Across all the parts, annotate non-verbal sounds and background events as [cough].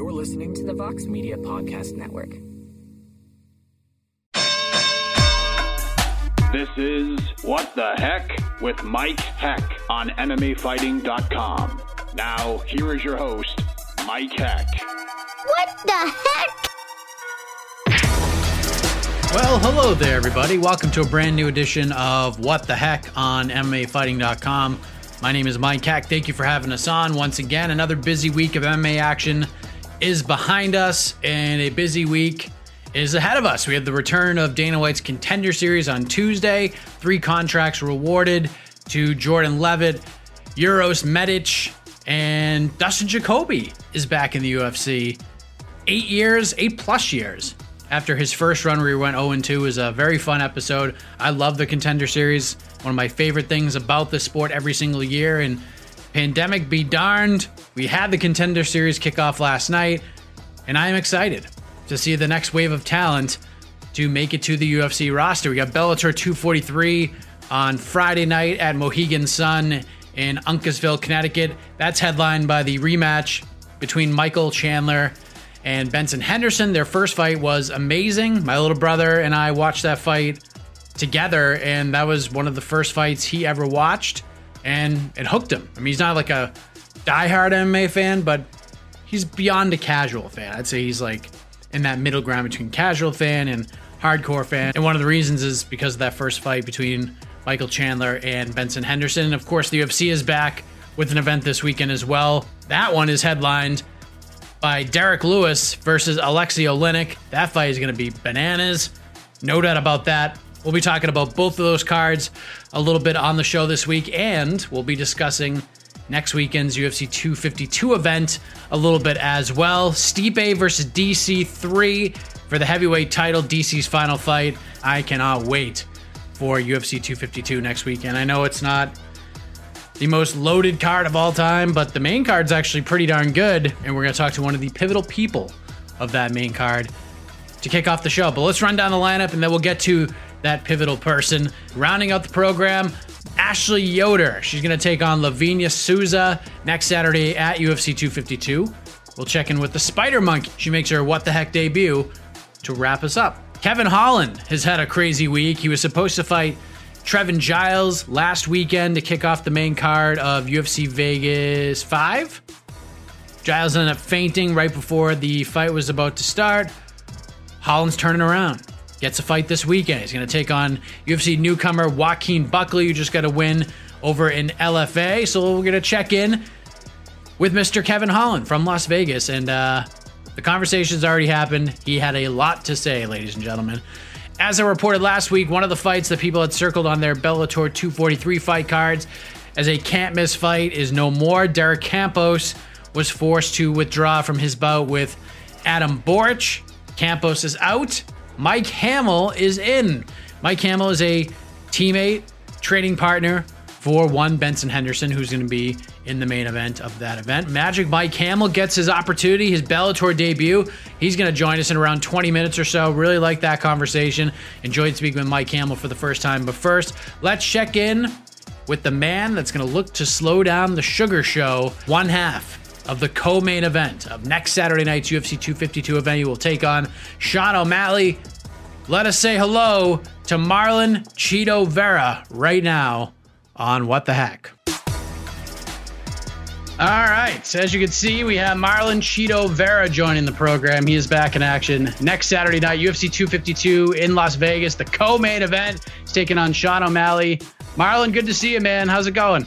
You're listening to the Vox Media Podcast Network. This is What the Heck with Mike Heck on MMAfighting.com. Now, here is your host, Mike Heck. What the heck? Well, hello there, everybody. Welcome to a brand new edition of What the Heck on MMAfighting.com. My name is Mike Heck. Thank you for having us on once again. Another busy week of MMA action is behind us, and a busy week is ahead of us. We have the return of Dana White's Contender Series on Tuesday. Three contracts rewarded to Jordan Leavitt, Uros Medic, and Dustin Jacoby is back in the UFC. Eight years, eight plus years after his first run where he went 0 2 is a very fun episode. I love the Contender Series. One of my favorite things about the sport every single year. And pandemic be darned, we had the Contender Series kick off last night, and I am excited to see the next wave of talent to make it to the UFC roster. We got Bellator 243 on Friday night at Mohegan Sun in Uncasville, Connecticut. That's headlined by the rematch between Michael Chandler and Benson Henderson. Their first fight was amazing. My little brother and I watched that fight together, and that was one of the first fights he ever watched, and it hooked him. I mean, he's not like a diehard MMA fan, but he's beyond a casual fan. I'd say he's like in that middle ground between casual fan and hardcore fan. And one of the reasons is because of that first fight between Michael Chandler and Benson Henderson. And of course, the UFC is back with an event this weekend as well. That one is headlined by Derrick Lewis versus Alexei Oleinik. That fight is going to be bananas. No doubt about that. We'll be talking about both of those cards a little bit on the show this week, and we'll be discussing next weekend's UFC 252 event a little bit as well. Stipe versus DC3 for the heavyweight title, DC's final fight. I cannot wait for UFC 252 next weekend. I know it's not the most loaded card of all time, but the main card's actually pretty darn good, and we're going to talk to one of the pivotal people of that main card to kick off the show. But let's run down the lineup, and then we'll get to that pivotal person. Rounding out the program, Ashley Yoder. She's going to take on Livinha Souza next Saturday at UFC 252. We'll check in with the Spider Monkey. She makes her What the Heck debut to wrap us up. Kevin Holland has had a crazy week. He was supposed to fight Trevin Giles last weekend to kick off the main card of UFC Vegas 5. Giles ended up fainting right before the fight was about to start. Holland's turning around. Gets a fight this weekend. He's going to take on UFC newcomer Joaquin Buckley, who just got a win over in LFA. So we're going to check in with Mr. Kevin Holland from Las Vegas. And uh, the conversation's already happened. He had a lot to say, ladies and gentlemen. As I reported last week, one of the fights that people had circled on their Bellator 243 fight cards as a can't miss fight is no more. Derek Campos was forced to withdraw from his bout with Adam Borics. Campos is out. Mike Hamel is in. Mike Hamel is a teammate, training partner for one Benson Henderson, who's going to be in the main event of that event. Magic Mike Hamel gets his opportunity, his Bellator debut. He's going to join us in around 20 minutes or so. Really like that conversation. Enjoyed speaking with Mike Hamel for the first time. But first, let's check in with the man that's going to look to slow down the Sugar Show. One half of the co-main event of next Saturday night's UFC 252 event. You will take on Sean O'Malley. Let us say hello to Marlon Chito Vera right now on What the Heck. All right, so as you can see, we have Marlon Chito Vera joining the program. He is back in action next Saturday night, UFC 252 in Las Vegas, the co-main event. He's taking on Sean O'Malley. Marlon, good to see you, man. How's it going?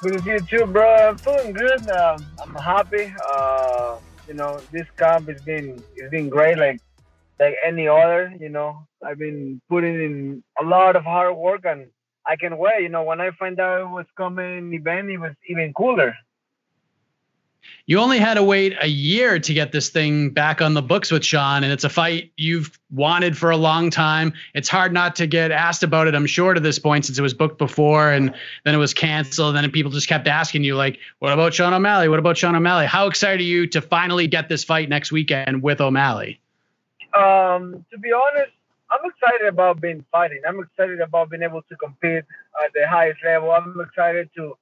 Good to see you too, bro. I'm feeling good. Uh, I'm happy. Uh, you know, this camp has been it's been great, like like any other. You know, I've been putting in a lot of hard work, and I can wait. You know, when I find out it was coming event, it was even cooler. You only had to wait a year to get this thing back on the books with Sean, and it's a fight you've wanted for a long time. It's hard not to get asked about it, I'm sure, to this point, since it was booked before and then it was canceled. And then people just kept asking you, like, what about Sean O'Malley? What about Sean O'Malley? How excited are you to finally get this fight next weekend with O'Malley? Um, to be honest, I'm excited about being fighting. I'm excited about being able to compete at the highest level. I'm excited to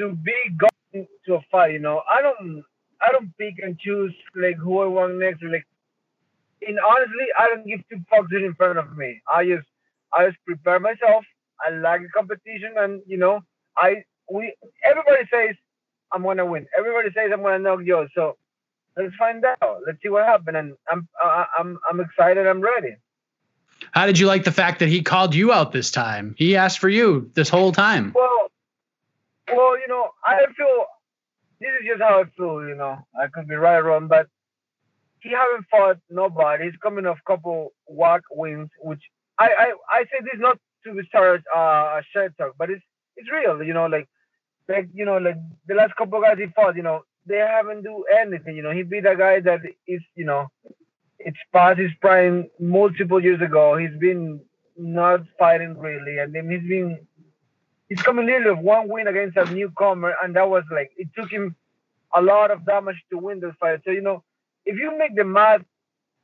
to be going to a fight. You know, I don't I don't pick and choose like who I want next. Like, in honestly, I don't give two fucks in front of me. I just I just prepare myself. I like the competition, and you know, I we everybody says I'm gonna win. Everybody says I'm gonna knock Joe. So let's find out. Let's see what happens. And I'm I, I'm I'm excited. I'm ready. How did you like the fact that he called you out this time? He asked for you this whole time. Well, well, you know, I feel this is just how I feel. You know, I could be right or wrong, but he haven't fought nobody. He's coming off couple walk wins, which I I, I say this not to start uh, a shit talk, but it's it's real. You know, like like you know, like the last couple guys he fought, you know, they haven't do anything. You know, he beat a guy that is, you know, it's past his prime multiple years ago. He's been not fighting really, and then he's been he's coming in with one win against a newcomer, and that was like it took him a lot of damage to win this fight. So you know, if you make the math,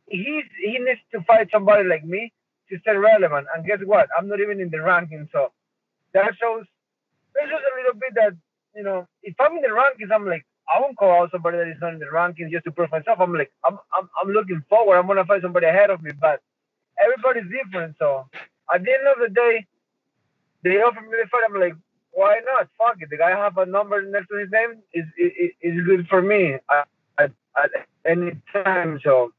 he's he needs to fight somebody like me to stay relevant. And guess what? I'm not even in the ranking, so that shows there's just a little bit that you know, if I'm in the rankings, I'm like, I won't call out somebody that is not in the rankings just to prove myself. I'm like, I'm I'm, I'm looking forward. I'm gonna find somebody ahead of me, but everybody's different. So at the end of the day, they offer me the fight. I'm like, why not? Fuck it. The guy have a number next to his name is is, is good for me at, at, any time. So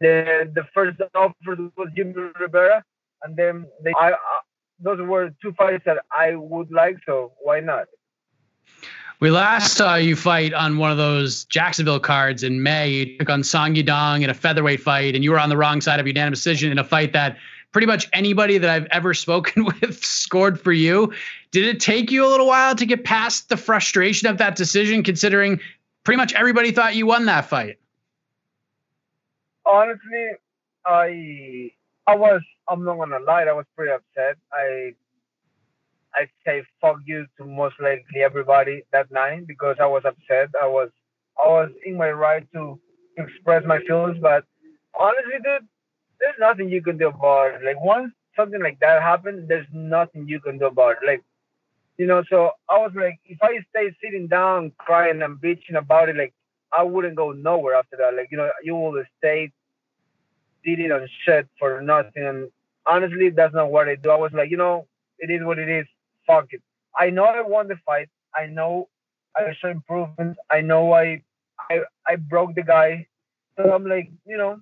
the the first offer was Jimmy Rivera, and then they I, I those were two fights that I would like. So why not? We last saw you fight on one of those Jacksonville cards in May. You took on Song Yadong in a featherweight fight, and you were on the wrong side of unanimous decision in a fight that pretty much anybody that I've ever spoken [laughs] with scored for you. Did it take you a little while to get past the frustration of that decision, considering pretty much everybody thought you won that fight? Honestly, I I was I'm not gonna lie, I was pretty upset. I I say fuck you to most likely everybody that night because I was upset. I was I was in my right to express my feelings, but honestly, dude, there's nothing you can do about it. Like once something like that happened, there's nothing you can do about it. Like you know, so I was like, if I stay sitting down crying and bitching about it, like I wouldn't go nowhere after that. Like you know, you will stay sitting on shit for nothing. And honestly, that's not what I do. I was like, you know, it is what it is fuck it. I know I won the fight. I know I saw improvements. I know I I I broke the guy. So I'm like, you know,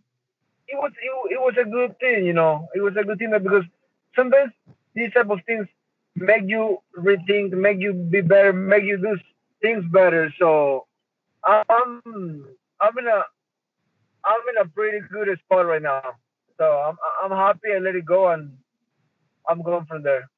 it was it, it was a good thing, you know. It was a good thing because sometimes these type of things make you rethink, make you be better, make you do things better. So I'm I'm in a I'm in a pretty good spot right now. So I'm I'm happy I let it go and I'm going from there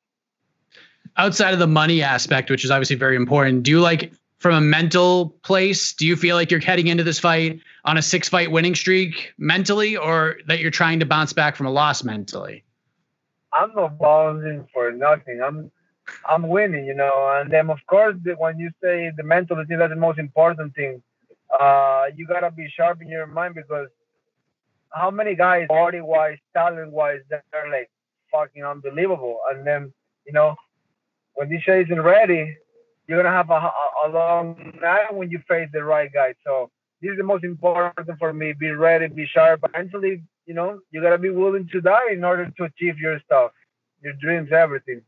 outside of the money aspect, which is obviously very important, do you like from a mental place, do you feel like you're heading into this fight on a six fight winning streak mentally, or that you're trying to bounce back from a loss mentally? I'm not bouncing for nothing. I'm I'm winning, you know. And then of course, when you say the mental, I think that's the most important thing. Uh, you gotta be sharp in your mind because how many guys, body wise, talent wise, that are like fucking unbelievable, and then you know when this shit isn't ready, you're gonna have a, a, long night when you face the right guy. So this is the most important for me. Be ready, be sharp. Mentally, you know, you gotta be willing to die in order to achieve your stuff, your dreams, everything.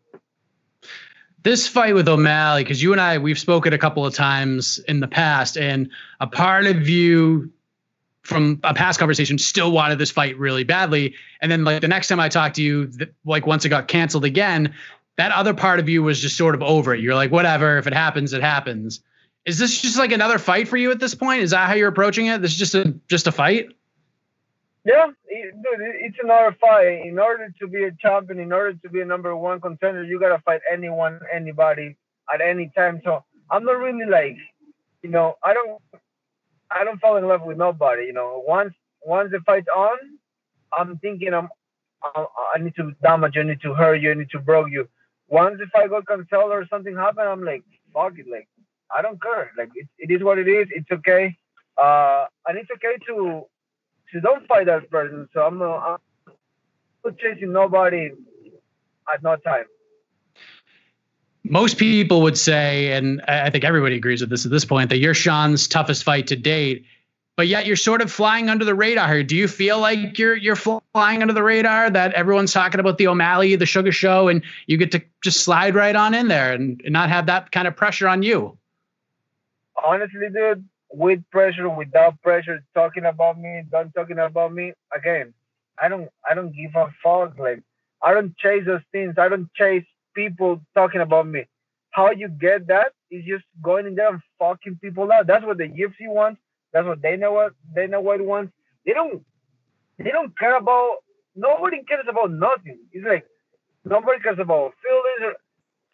This fight with O'Malley, because you and I, we've spoken a couple of times in the past, and a part of you from a past conversation still wanted this fight really badly. And then like the next time I talked to you, like once it got canceled again, that other part of you was just sort of over it. You're like, whatever, if it happens, it happens. Is this just like another fight for you at this point? Is that how you're approaching it? This is just a just a fight? Yeah, dude, it's another fight. In order to be a champion, in order to be a number one contender, you gotta fight anyone, anybody, at any time. So I'm not really like, you know, I don't, I don't fall in love with nobody. You know, once once the fight's on, I'm thinking I'm, I, I need to damage you, I need to hurt you, I need to broke you once if I got canceled or something happened, I'm like, fuck it, like I don't care. Like it, it is what it is. It's okay. Uh, and it's okay to to don't fight that person. So I'm not, I'm not chasing nobody at no time. most people would say, and I think everybody agrees with this at this point, that you're Sean's toughest fight to date. But yet you're sort of flying under the radar. Do you feel like you're you're flying under the radar? That everyone's talking about the O'Malley, the Sugar Show, and you get to just slide right on in there and, and not have that kind of pressure on you. Honestly, dude, with pressure, without pressure, talking about me, don't talking about me. Again, I don't I don't give a fuck. Like I don't chase those things. I don't chase people talking about me. How you get that is just going in there and fucking people out. That's what the UFC wants. That's what they know what they know what wants. They don't they don't care about nobody cares about nothing. It's like nobody cares about feelings.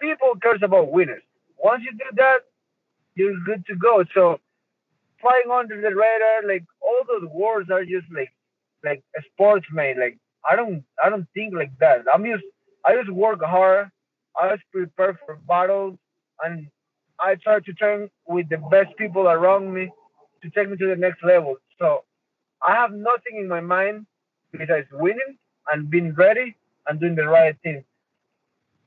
People cares about winners. Once you do that, you're good to go. So flying under the radar, like all those words are just like like a sportsman. Like I don't I don't think like that. I'm just I just work hard. I just prepare for battles and I try to train with the best people around me to take me to the next level. So I have nothing in my mind besides winning and being ready and doing the right thing.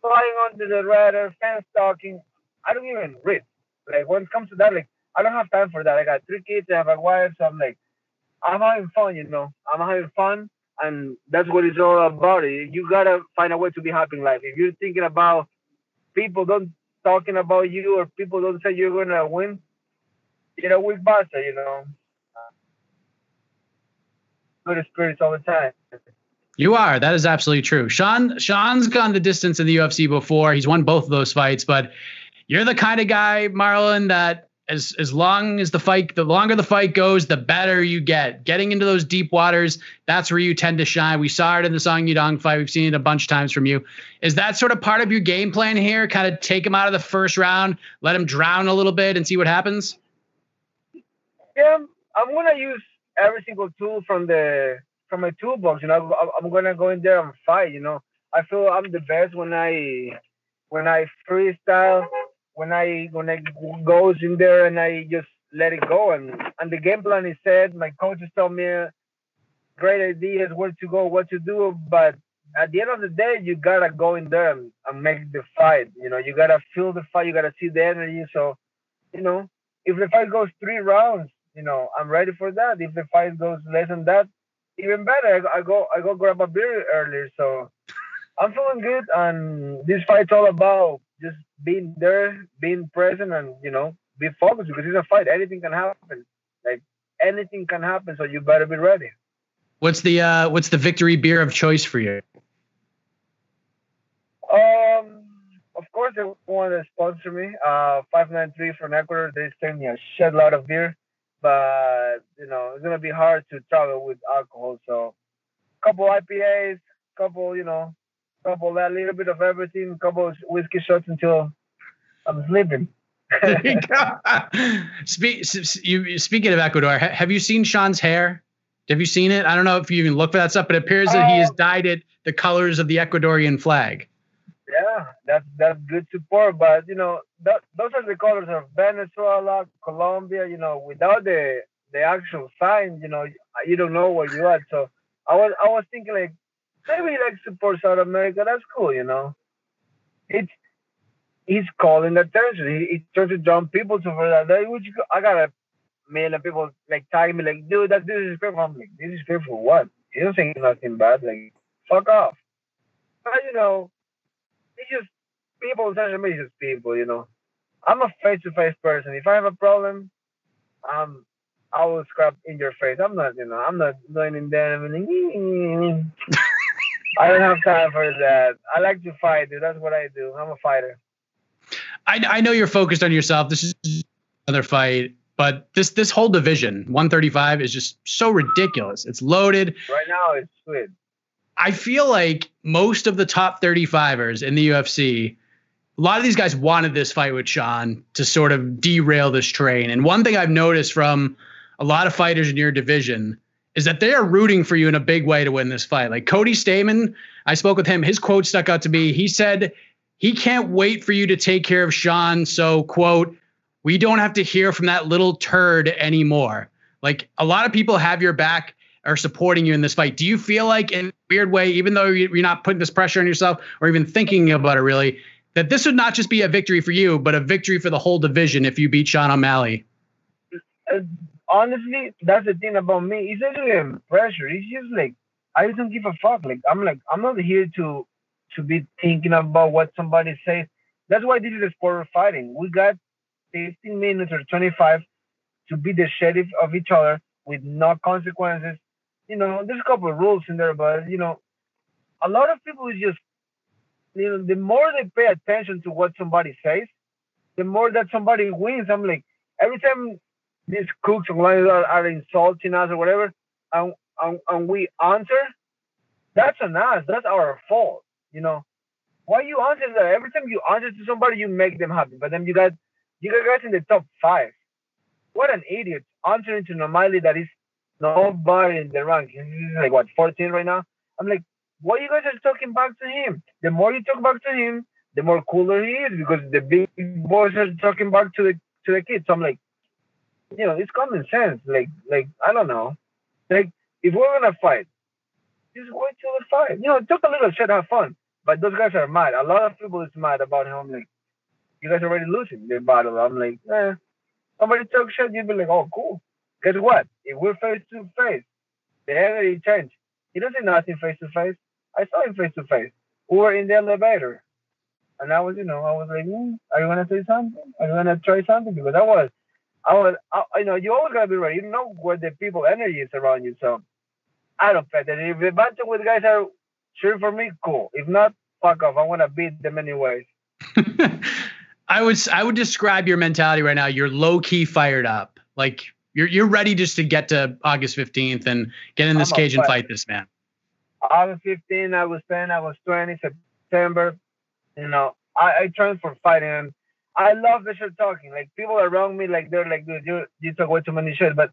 Flying under the radar, fans talking, I don't even read. Like when it comes to that, like I don't have time for that. I got three kids, I have a wife, so I'm like, I'm having fun, you know. I'm having fun, and that's what it's all about. You gotta find a way to be happy in life. If you're thinking about people don't talking about you or people don't say you're gonna win, you know, weak bastard, you know. Good spirits all the time. You are. That is absolutely true. Sean Sean's gone the distance in the UFC before. He's won both of those fights, but you're the kind of guy, Marlon, that as as long as the fight, the longer the fight goes, the better you get. Getting into those deep waters, that's where you tend to shine. We saw it in the Song Yadong fight. We've seen it a bunch of times from you. Is that sort of part of your game plan here? Kind of take him out of the first round, let him drown a little bit, and see what happens. Yeah, I'm gonna use every single tool from the from my toolbox. You know, I'm gonna go in there and fight. You know, I feel I'm the best when I when I freestyle, when I when I goes in there and I just let it go. And and the game plan is set. My coaches tell me great ideas, where to go, what to do, but at the end of the day, you gotta go in there and, and make the fight. You know, you gotta feel the fight, you gotta see the energy. So, you know, if the fight goes three rounds, you know, I'm ready for that. If the fight goes less than that, even better. I, I go I go grab a beer earlier. So I'm feeling good, and this fight's all about just being there, being present, and you know, be focused because it's a fight. Anything can happen. Like anything can happen, so you better be ready. What's the uh, what's the victory beer of choice for you? Um, of course, they want to sponsor me. Uh, five nine three from Ecuador. They send me a shed lot of beer, but you know it's gonna be hard to travel with alcohol. So, a couple IPAs, couple you know, couple that little bit of everything, couple whiskey shots until I'm sleeping. [laughs] Speak, you, speaking of Ecuador, have you seen Sean's hair? Have you seen it? I don't know if you even look for that stuff, but it appears that he has uh, dyed it the colors of the Ecuadorian flag. Yeah, that's that's good support, but you know that, those are the colors of Venezuela, Colombia. You know, without the the actual sign, you know, you don't know where you are. So I was I was thinking like maybe like support South America. That's cool, you know. It's he's calling attention. He, he's trying to jump people to for that. Which I got a million people like tagging me like, dude, that this is disrespectful. I'm like, this is for what? He doesn't think nothing bad. Like, fuck off. But you know, it's just people on social media is people, you know. I'm a face to face person. If I have a problem, um, I will scrap in your face. I'm not, you know, I'm not going in there and like, [laughs] I don't have time for that. I like to fight, dude. That's what I do. I'm a fighter. I, I know you're focused on yourself. This is another fight, but this this whole division, 135, is just so ridiculous. It's loaded. Right now, it's sweet. I feel like most of the top 35ers in the UFC, a lot of these guys wanted this fight with Sean to sort of derail this train. And one thing I've noticed from a lot of fighters in your division is that they are rooting for you in a big way to win this fight. Like Cody Stamann, I spoke with him. His quote stuck out to me. He said he can't wait for you to take care of Sean. So, quote, we don't have to hear from that little turd anymore. Like a lot of people have your back are supporting you in this fight. Do you feel like, in a weird way, even though you're not putting this pressure on yourself or even thinking about it really, that this would not just be a victory for you, but a victory for the whole division if you beat Sean O'Malley? Uh, honestly, that's the thing about me. It's not even pressure. It's just like I don't give a fuck. Like I'm like I'm not here to to be thinking about what somebody says. That's why this is a sport of fighting. We got 15 minutes or 25 to be the sheriff of each other with no consequences. You know, there's a couple of rules in there, but you know, a lot of people is just you know, the more they pay attention to what somebody says, the more that somebody wins. I'm like, every time these cooks online are, are insulting us or whatever, and, and, and we answer, that's on us. That's our fault. You know, why you answer that? Every time you answer to somebody, you make them happy. But then you got you got guys in the top five. What an idiot answering to O'Malley that is nobody in the ranking. He's like what 14 right now. I'm like, why you guys are talking back to him? The more you talk back to him, the more cooler he is because the big boys are talking back to the to the kids. So I'm like, you know, it's common sense. Like, like I don't know. Like, if we're gonna fight, just wait till the fight. You know, talk a little shit, have fun. But those guys are mad. A lot of people is mad about him. I'm like, you guys are already losing the battle. I'm like, eh. Somebody talk shit, you'd be like, oh, cool. Guess what? If we're face to face, the energy change. He doesn't know nothing face to face. I saw him face to face. We were in the elevator. And I was, you know, I was like, mm, are you gonna say something? Are you gonna try something? Because I was, I was, I, you know, you always gotta be ready. You know where the people energy is around you. So I don't care that. If the bunch with guys are cheering for me, cool. If not, fuck off. I wanna beat them anyways. [laughs] I would I would describe your mentality right now. You're low key fired up. Like you're you're ready just to get to August 15th and get in this I'm cage and fight. fight this man. August 15, I was 10, I was 20, September. You know, I, I trained for fighting. And I love the shit talking. Like people around me, like they're like, dude, you you talk way too many shit. But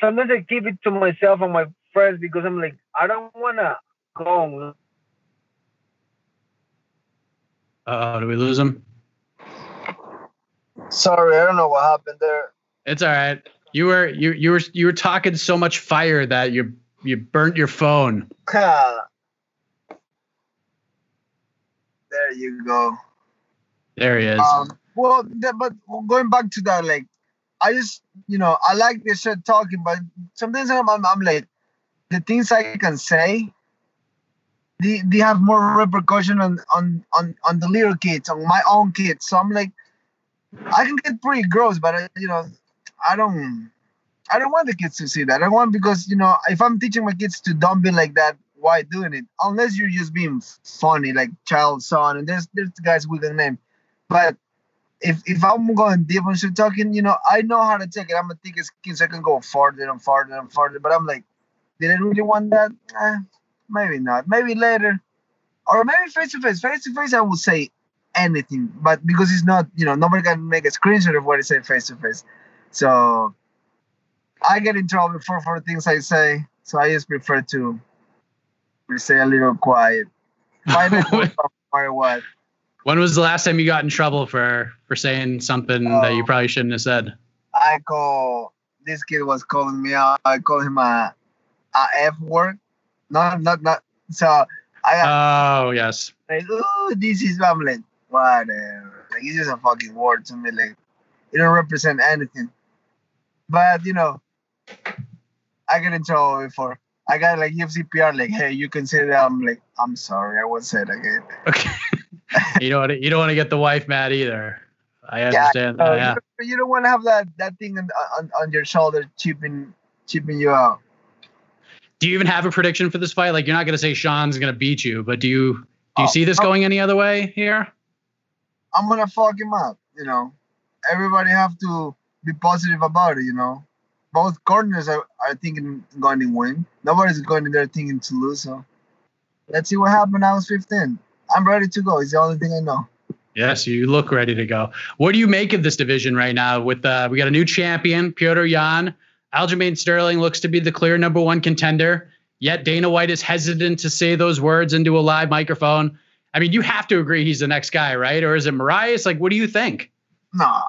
sometimes I keep it to myself and my friends because I'm like, I don't wanna go. Uh, do we lose him? Sorry, I don't know what happened there. It's all right. You were you you were you were talking so much fire that you you burnt your phone. [laughs] there you go. There he is. Um, well, but going back to that, like, I just, you know, I like this shit talking, but sometimes I'm, I'm, I'm like, the things I can say, they, they have more repercussion on, on, on, on the little kids, on my own kids. So I'm like, I can get pretty gross, but I, you know, I don't, I don't want the kids to see that. I want because you know, if I'm teaching my kids to don't be like that, why doing it? Unless you're just being funny, like Chael Sonnen, and there's there's guys with a name. But if if I'm going deep on shit talking, you know, I know how to take it. I'm a thick skin, so I can go farther and farther and farther. But I'm like, did I really want that? Eh, maybe not. Maybe later, or maybe face to face. Face to face, I would say anything, but because it's not, you know, nobody can make a screenshot of what I say face to face. So I get in trouble for for things I say, so I just prefer to stay a little quiet. Find [laughs] what. when was the last time you got in trouble for for saying something that you Oh. probably shouldn't have said? I call this kid was calling me out. I call him a a F word. Not not not. So I Oh yes. like, oh, this is I'm like whatever. Like it's just a fucking word to me. Like it don't represent anything. But you know, I get in trouble before. I got like UFC PR like, hey, you can say that. I'm like, I'm sorry, I won't say it again. Okay. [laughs] you don't want to, you don't want to get the wife mad either. I understand. Uh, yeah. you, you don't want to have that that thing on, on, on your shoulder chipping chipping you out. Do you even have a prediction for this fight? Like you're not going to say Sean's going to beat you, but do you do you Oh, see this oh. going any other way here? I'm gonna fuck him up. You know, everybody have to be positive about it. You know, both corners are, are thinking going to win. Nobody's going in there thinking to lose. So let's see what happened. I was 15. I'm ready to go. It's the only thing I know. Yes, you look ready to go. What do you make of this division right now? With uh, we got a new champion, Petr Yan. Aljamain Sterling looks to be the clear number one contender. Yet Dana White is hesitant to say those words into a live microphone. I mean, you have to agree he's the next guy, right? Or is it Moraes? Like, what do you think? No,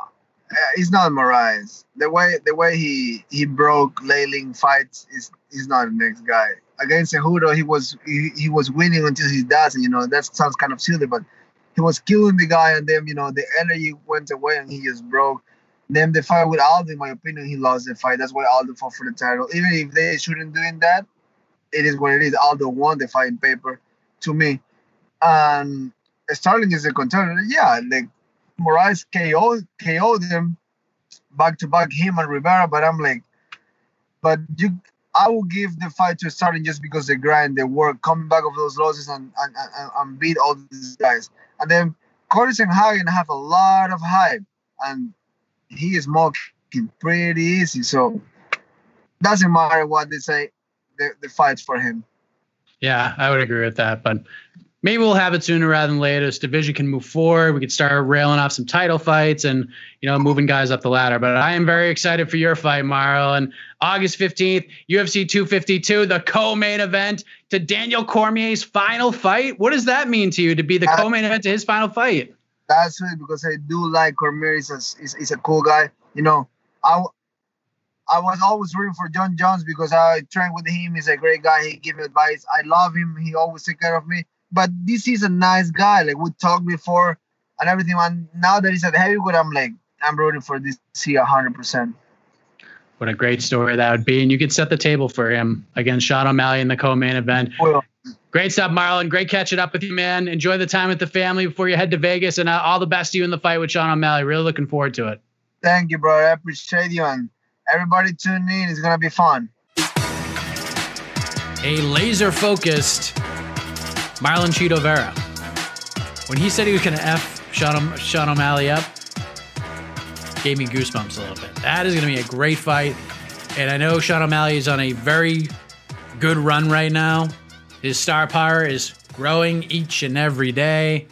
Uh, it's not Moraes. The way the way he he broke Leiling fights is is not the next guy. Against Cejudo, he was he, he was winning until he doesn't. You know that sounds kind of silly, but he was killing the guy, and then you know the energy went away, and he just broke. Then the fight with Aldo, in my opinion, he lost the fight. That's why Aldo fought for the title. Even if they shouldn't doing that, it is what it is. Aldo won the fight in paper, to me. And Sterling is a contender. Yeah, like Moraes KO KO'd him back to back him and Rivera, but I'm like, but you I will give the fight to Sterling just because they grind, they work, coming back of those losses and and, and, and beat all these guys. And then Cory Sandhagen have a lot of hype, and he is mocking pretty easy. So doesn't matter what they say, the, the fight's for him. Yeah, I would agree with that. But maybe we'll have it sooner rather than later. This division can move forward. We could start railing off some title fights and you know moving guys up the ladder. But I am very excited for your fight, Marlon. August fifteenth, UFC 252, the co-main event to Daniel Cormier's final fight. What does that mean to you to be the uh, co-main event to his final fight? That's it because I do like Cormier. He's a, he's, he's a cool guy. You know, I I was always rooting for Jon Jones because I trained with him. He's a great guy. He give me advice. I love him. He always take care of me but this is a nice guy. Like we talked before and everything. And now that he's at heavyweight, I'm like, I'm rooting for this C hundred percent. What a great story that would be. And you could set the table for him against Sean O'Malley in the co-main event. Well, Great stuff, Marlon. Great catching up with you, man. Enjoy the time with the family before you head to Vegas, and uh, all the best to you in the fight with Sean O'Malley. Really looking forward to it. Thank you, bro. I appreciate you, and everybody tune in. It's gonna be fun. A laser-focused Marlon Chito Vera. When he said he was going to F Sean, Sean O'Malley up, gave me goosebumps a little bit. That is going to be a great fight. And I know Sean O'Malley is on a very good run right now. His star power is growing each and every day.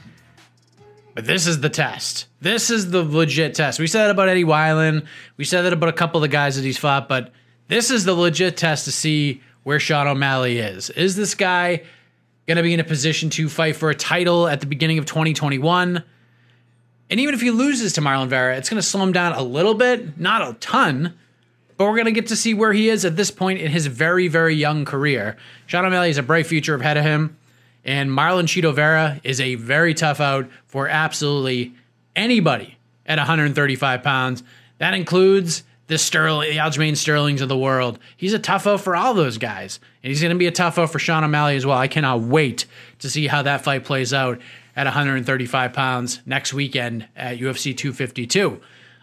But this is the test. This is the legit test. We said that about Eddie Wineland. We said that about a couple of the guys that he's fought, but this is the legit test to see where Sean O'Malley is. Is this guy going to be in a position to fight for a title at the beginning of 2021. And even if he loses to Marlon Vera, it's going to slow him down a little bit, not a ton, but we're going to get to see where he is at this point in his very, very young career. Sean O'Malley has a bright future ahead of him, and Marlon Chito Vera is a very tough out for absolutely anybody at 135 pounds. That includes the Sterling, the Aljamain Sterlings of the world. He's a tougho for all those guys. And he's going to be a tougho for Sean O'Malley as well. I cannot wait to see how that fight plays out at 135 pounds next weekend at UFC 252.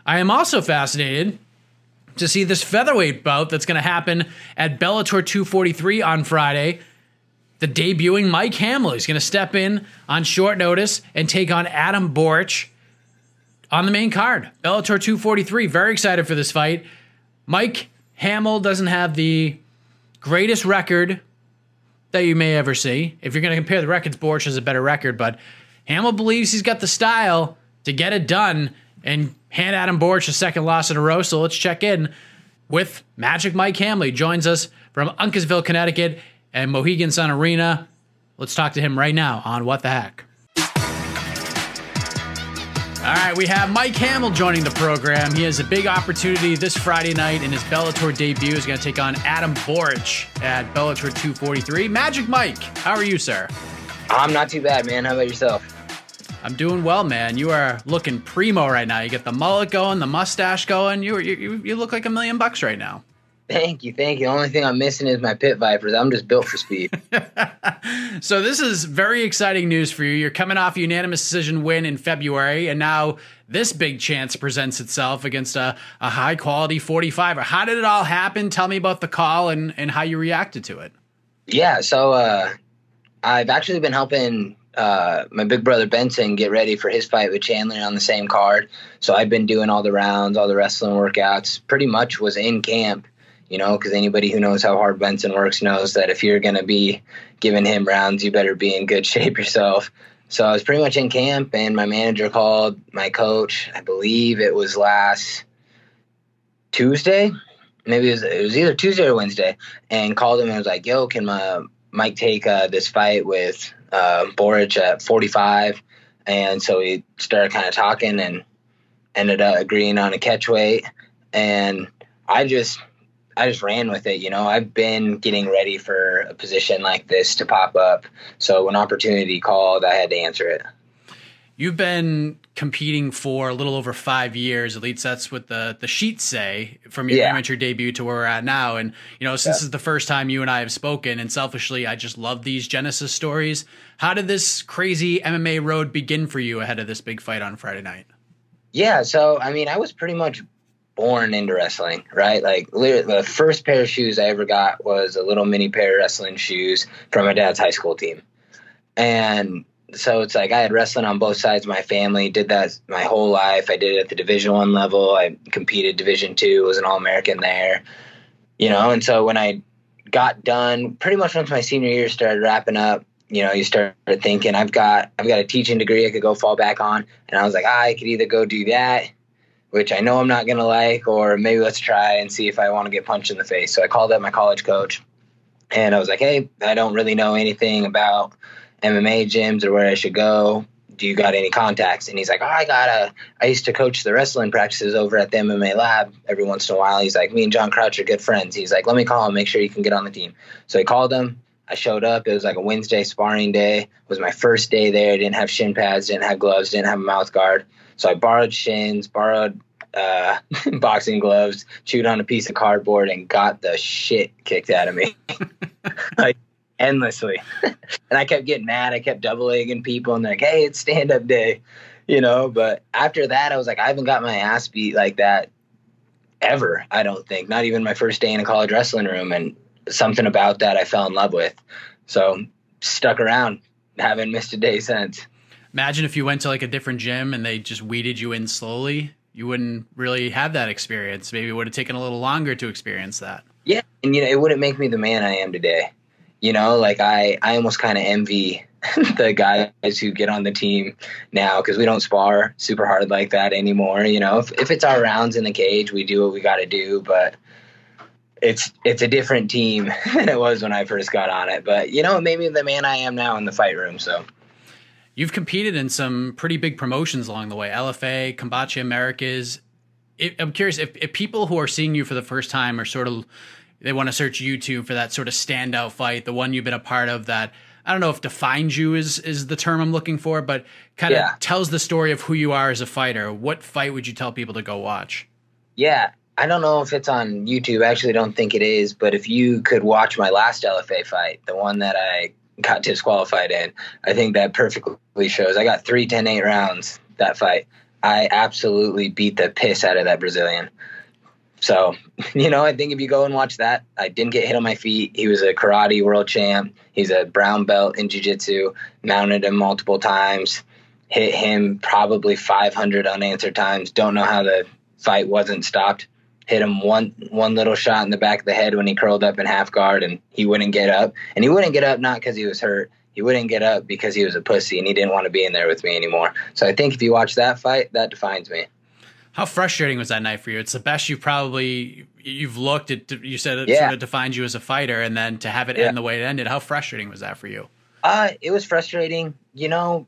I am also fascinated to see this featherweight bout that's going to happen at Bellator 243 on Friday. The debuting Mike Hamel is going to step in on short notice and take on Adam Borics on the main card. Bellator 243. Very excited for this fight. Mike Hamel doesn't have the greatest record that you may ever see. If you're going to compare the records, Borics has a better record, but Hamel believes he's got the style to get it done and hand Adam Borics a second loss in a row. So let's check in with Magic Mike Hamel. He joins us from Uncasville, Connecticut and Mohegan Sun Arena. Let's talk to him right now on What the Heck. All right, we have Mike Hamel joining the program. He has a big opportunity this Friday night in his Bellator debut. He's going to take on Adam Borics at Bellator 243. Magic Mike, how are you, sir? I'm not too bad, man. How about yourself? I'm doing well, man. You are looking primo right now. You get the mullet going, the mustache going. You you you look like a million bucks right now. Thank you, thank you. The only thing I'm missing is my pit vipers. I'm just built for speed. [laughs] so this is very exciting news for you. You're coming off a unanimous decision win in February, and now this big chance presents itself against a, a high quality 45er. How did it all happen? Tell me about the call and, and how you reacted to it. Yeah, so uh, I've actually been helping uh, my big brother Benson get ready for his fight with Chandler on the same card. So I've been doing all the rounds, all the wrestling workouts. Pretty much was in camp you know, because anybody who knows how hard Benson works knows that if you're going to be giving him rounds, you better be in good [laughs] shape yourself. So I was pretty much in camp, and my manager called my coach. I believe it was last Tuesday, maybe it was, it was either Tuesday or Wednesday, and called him and was like, "Yo, can my Mike take uh, this fight with uh, Borics at 45?" And so we started kind of talking and ended up agreeing on a catch weight, and I just I just ran with it. You know, I've been getting ready for a position like this to pop up. So when opportunity called, I had to answer it. You've been competing for a little over five years. At least that's what the the sheets say from your Yeah. amateur debut to where we're at now. And you know, since Yeah. this is the first time you and I have spoken, and selfishly, I just love these Genesis stories. How did this crazy MMA road begin for you ahead of this big fight on Friday night? Yeah, so I mean, I was pretty much born into wrestling, right? Like the first pair of shoes I ever got was a little mini pair of wrestling shoes from my dad's high school team, and so it's like I had wrestling on both sides of my family. Did that my whole life. I did it at the Division One level. I competed Division Two. Was an All American there, you know. And so when I got done, pretty much once my senior year started wrapping up, you know, you start thinking I've got I've got a teaching degree I could go fall back on, and I was like, ah, I could either go do that, which I know I'm not gonna like, or maybe let's try and see if I want to get punched in the face. So I called up my college coach, and I was like, hey, I don't really know anything about MMA gyms or where I should go. Do you got any contacts? And he's like, oh, I got a. I used to coach the wrestling practices over at the MMA lab every once in a while. He's like, me and John Crouch are good friends. He's like, let me call him, make sure you can get on the team. So I called him. I showed up. It was like a Wednesday sparring day. It was my first day there. Didn't have shin pads, didn't have gloves, didn't have a mouth guard. So I borrowed shins, borrowed uh, [laughs] boxing gloves, chewed on a piece of cardboard, and got the shit kicked out of me. [laughs] like endlessly. [laughs] and I kept getting mad. I kept double egging people, and they're like, hey, it's stand up day, you know. But after that, I was like, I haven't got my ass beat like that ever, I don't think. Not even my first day in a college wrestling room. And something about that I fell in love with. So stuck around, haven't missed a day since. Imagine if you went to like a different gym and they just weeded you in slowly. You wouldn't really have that experience. Maybe it would have taken a little longer to experience that. Yeah, and you know, it wouldn't make me the man I am today. You know, like I, I almost kind of envy [laughs] the guys who get on the team now because we don't spar super hard like that anymore. You know, if, if it's our rounds in the cage, we do what we got to do, but it's it's a different team [laughs] than it was when I first got on it. But you know, it made me the man I am now in the fight room. So You've competed in some pretty big promotions along the way LFA, Combate Americas. I'm curious if, if people who are seeing you for the first time are sort of, they want to search YouTube for that sort of standout fight, the one you've been a part of that. I don't know if defines you is is the term I'm looking for, but kind of Yeah. tells the story of who you are as a fighter. What fight would you tell people to go watch? Yeah, I don't know if it's on YouTube. I actually don't think it is. But if you could watch my last LFA fight, the one that I got disqualified in, I think that perfectly shows. I got three 10 8 rounds that fight. I absolutely beat the piss out of that Brazilian. So, [laughs] you know, I think if you go and watch that, I didn't get hit on my feet. He was a karate world champ. He's a brown belt in jiu-jitsu, mounted him multiple times, hit him probably 500 unanswered times. Don't know how the fight wasn't stopped. Hit him one one little shot in the back of the head when he curled up in half guard and he wouldn't get up. And he wouldn't get up not because he was hurt. He wouldn't get up because he was a pussy and he didn't want to be in there with me anymore. So I think if you watch that fight, that defines me. How frustrating was that night for you? It's the best you've probably you've looked at. You said it Yeah. sort of defines you as a fighter, and then to have it Yeah. end the way it ended. How frustrating was that for you? Uh, it was frustrating, you know,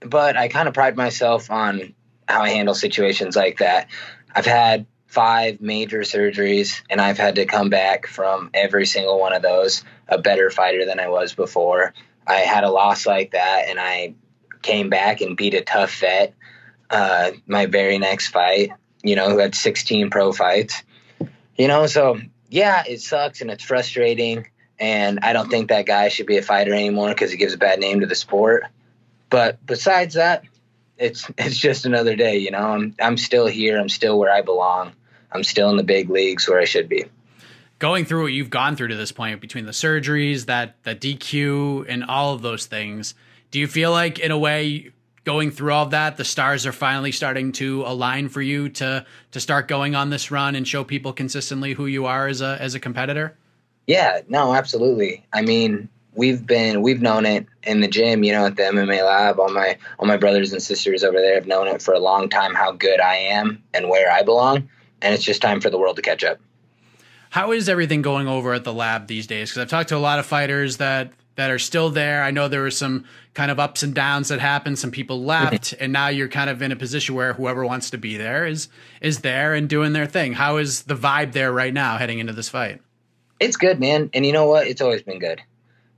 but I kind of pride myself on how I handle situations like that. I've had five major surgeries, and I've had to come back from every single one of those a better fighter than I was before. I had a loss like that, and I came back and beat a tough vet uh, my very next fight, you know, who had 16 pro fights. You know, so yeah, it sucks and it's frustrating. And I don't think that guy should be a fighter anymore because he gives a bad name to the sport. But besides that, it's [laughs] it's just another day. You know, I'm I'm still here. I'm still where I belong. I'm still in the big leagues where I should be. Going through what you've gone through to this point, between the surgeries, that that DQ, and all of those things, do you feel like, in a way, going through all of that, the stars are finally starting to align for you to to start going on this run and show people consistently who you are as a as a competitor? Yeah, no, absolutely. I mean, we've been we've known it in the gym, you know, at the MMA lab. All my all my brothers and sisters over there have known it for a long time how good I am and where I belong, and it's just time for the world to catch up. How is everything going over at the lab these days? Because I've talked to a lot of fighters that that are still there. I know there were some kind of ups and downs that happened. Some people [laughs] left, and now you're kind of in a position where whoever wants to be there is is there and doing their thing. How is the vibe there right now heading into this fight? It's good, man. And you know what? It's always been good.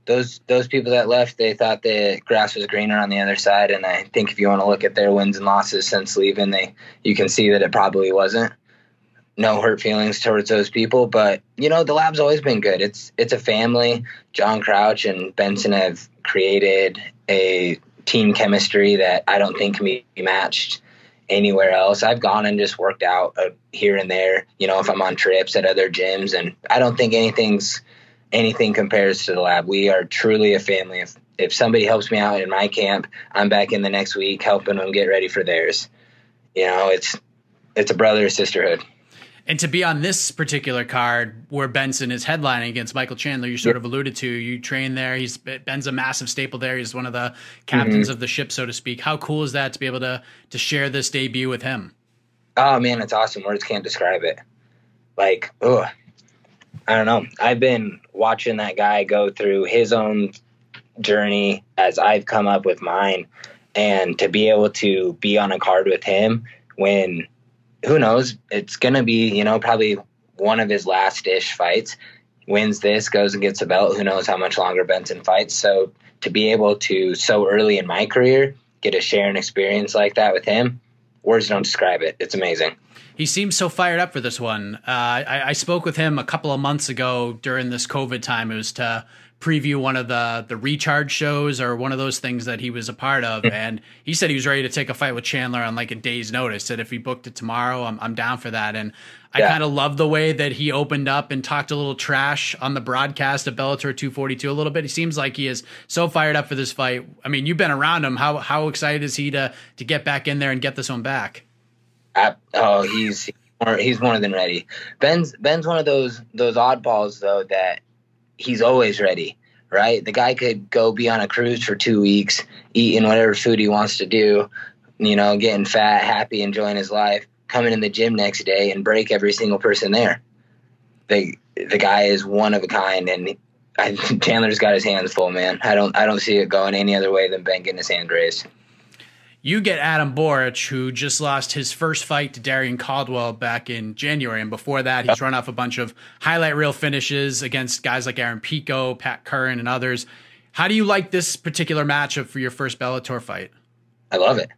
Those those people that left, they thought the grass was greener on the other side, and I think if you want to look at their wins and losses since leaving, they you can see that it probably wasn't. No hurt feelings towards those people, but you know the lab's always been good. It's it's a family. John Crouch and Benson have created a team chemistry that I don't think can be matched anywhere else. I've gone and just worked out uh, here and there, you know, if I'm on trips at other gyms, and I don't think anything's anything compares to the lab. We are truly a family. If if somebody helps me out in my camp, I'm back in the next week helping them get ready for theirs. You know, it's it's a brother sisterhood. And to be on this particular card where Benson is headlining against Michael Chandler, you sort of alluded to. You train there. He's Ben's a massive staple there. He's one of the captains mm-hmm. of the ship, so to speak. How cool is that to be able to to share this debut with him? Oh man, it's awesome. Words can't describe it. Like, oh, I don't know. I've been watching that guy go through his own journey as I've come up with mine, and to be able to be on a card with him when who knows, it's gonna be you know probably one of his last ish fights. Wins this, goes and gets a belt. Who knows how much longer Benson fights? So to be able to so early in my career get a share an experience like that with him, words don't describe it. It's amazing he seems so fired up for this one. Uh, I, I, spoke with him a couple of months ago during this COVID time. It was to preview one of the the recharge shows or one of those things that he was a part of, and he said he was ready to take a fight with Chandler on like a day's notice. Said if he booked it tomorrow, I'm I'm down for that. And I yeah. kind of love the way that he opened up and talked a little trash on the broadcast of Bellator 242 a little bit. He seems like he is so fired up for this fight. I mean, you've been around him. How how excited is he to to get back in there and get this one back? Oh, he's he's more than ready. Ben's Ben's one of those those oddballs though that he's always ready. Right, the guy could go be on a cruise for two weeks, eating whatever food he wants to do, you know, getting fat, happy, enjoying his life, coming in the gym next day and break every single person there. The the guy is one of a kind, and I, [laughs] Chandler's got his hands full, man. I don't I don't see it going any other way than Ben getting his hand raised. You get Adam Borics, who just lost his first fight to Darrion Caldwell back in January. And before that, he's run off a bunch of highlight reel finishes against guys like Aaron Pico, Pat Curran, and others. How do you like this particular matchup for your first Bellator fight? I love it.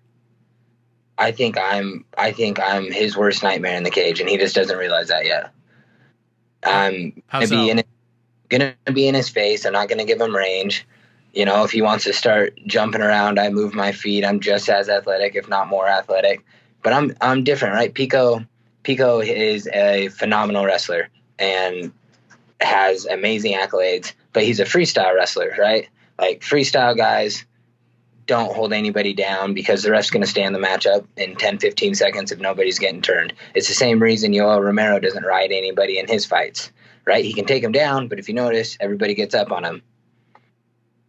I think I'm I think I'm his worst nightmare in the cage, and he just doesn't realize that yet. I'm gonna so? be in gonna be in his face. I'm not gonna give him range. You know, if he wants to start jumping around, I move my feet. I'm just as athletic, if not more athletic. But I'm I'm different, right? Pico Pico is a phenomenal wrestler and has amazing accolades, but he's a freestyle wrestler, right? Like freestyle guys don't hold anybody down because the ref's going to stay in the matchup in 10, 15 seconds if nobody's getting turned. It's the same reason Yoel Romero doesn't ride anybody in his fights, right? He can take him down, but if you notice, everybody gets up on him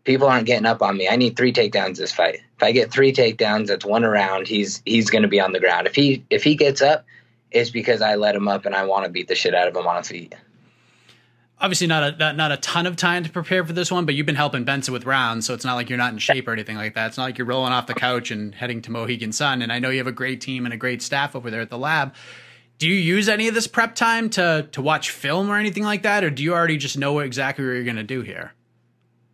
people aren't getting up on me. I need three takedowns this fight. If I get three takedowns, that's one around. He's he's going to be on the ground. If he if he gets up, it's because I let him up and I want to beat the shit out of him on his feet. Obviously, not a not a ton of time to prepare for this one, but you've been helping Benson with rounds, so it's not like you're not in shape or anything like that. It's not like you're rolling off the couch and heading to Mohegan Sun. And I know you have a great team and a great staff over there at the lab. Do you use any of this prep time to to watch film or anything like that, or do you already just know exactly what you're going to do here?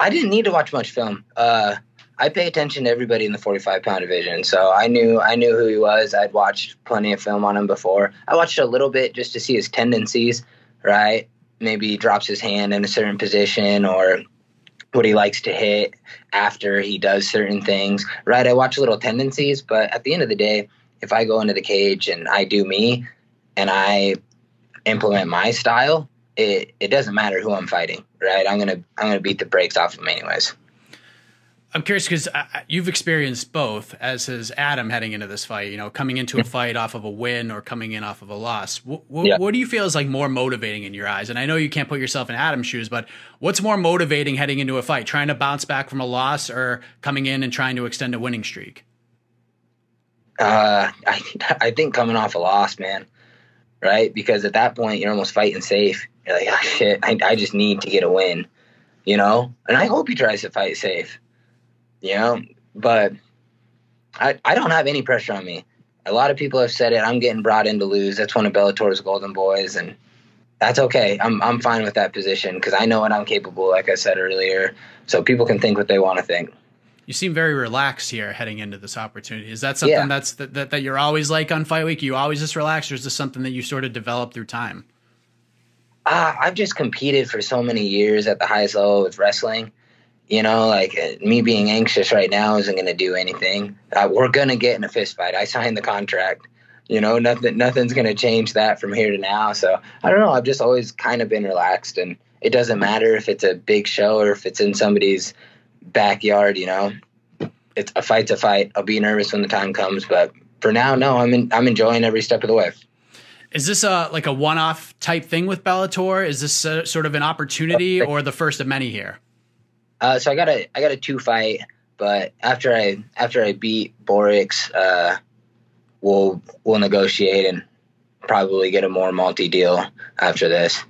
I didn't need to watch much film. Uh, I pay attention to everybody in the 45 pound division, so I knew I knew who he was. I'd watched plenty of film on him before. I watched a little bit just to see his tendencies, right? Maybe he drops his hand in a certain position or what he likes to hit after he does certain things, right? I watch little tendencies, but at the end of the day, if I go into the cage and I do me and I implement my style, it it doesn't matter who I'm fighting, right? I'm gonna I'm gonna beat the brakes off of him anyways. I'm curious because uh, you've experienced both, as has Adam heading into this fight. You know, coming into a fight off of a win or coming in off of a loss. What, what, yeah. what do you feel is like more motivating in your eyes? And I know you can't put yourself in Adam's shoes, but what's more motivating heading into a fight? Trying to bounce back from a loss or coming in and trying to extend a winning streak? Uh, I [laughs] I think coming off a loss, man, right? Because at that point you're almost fighting safe. You're like, oh, shit, I, I just need to get a win, you know? And I hope he tries to fight safe, you know? But I, I don't have any pressure on me. A lot of people have said it. I'm getting brought in to lose. That's one of Bellator's golden boys. And that's okay. I'm I'm fine with that position because I know what I'm capable. Like I said earlier, so people can think what they want to think. You seem very relaxed here heading into this opportunity. Is that something Yeah. that's that, that, that you're always like on fight week? You always just relaxed, or is this something that you sort of develop through time? Uh, I've just competed for so many years at the highest level with wrestling. You know, like uh, me being anxious right now isn't going to do anything. Uh, we're going to get in a fist fight. I signed the contract. You know, nothing, nothing's going to change that from here to now. So I don't know. I've just always kind of been relaxed, and it doesn't matter if it's a big show or if it's in somebody's backyard. You know, it's a fight's a fight. I'll be nervous when the time comes, but for now, no. I'm in, I'm enjoying every step of the way. Is this a like a one-off type thing with Bellator? Is this a, sort of an opportunity or the first of many here? Uh, so I got a I got a two fight, but after I after I beat Borics, uh, we'll we'll negotiate and probably get a more multi deal after this.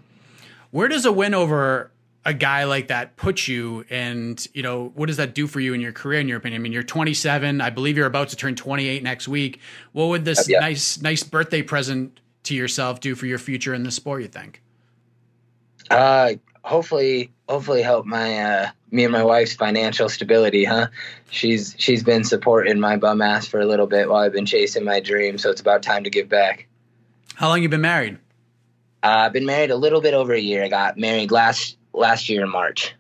Where does a win over a guy like that put you? And you know, what does that do for you in your career? In your opinion, I mean, you're 27. I believe you're about to turn 28 next week. What would this Yeah. nice nice birthday present to yourself do for your future in the sport? You think? Uh, hopefully hopefully help my uh, me and my wife's financial stability, huh? She's she's been supporting my bum ass for a little bit while I've been chasing my dream, so it's about time to give back. How long you been married? Uh, I've been married a little bit over a year. I got married last last year in March.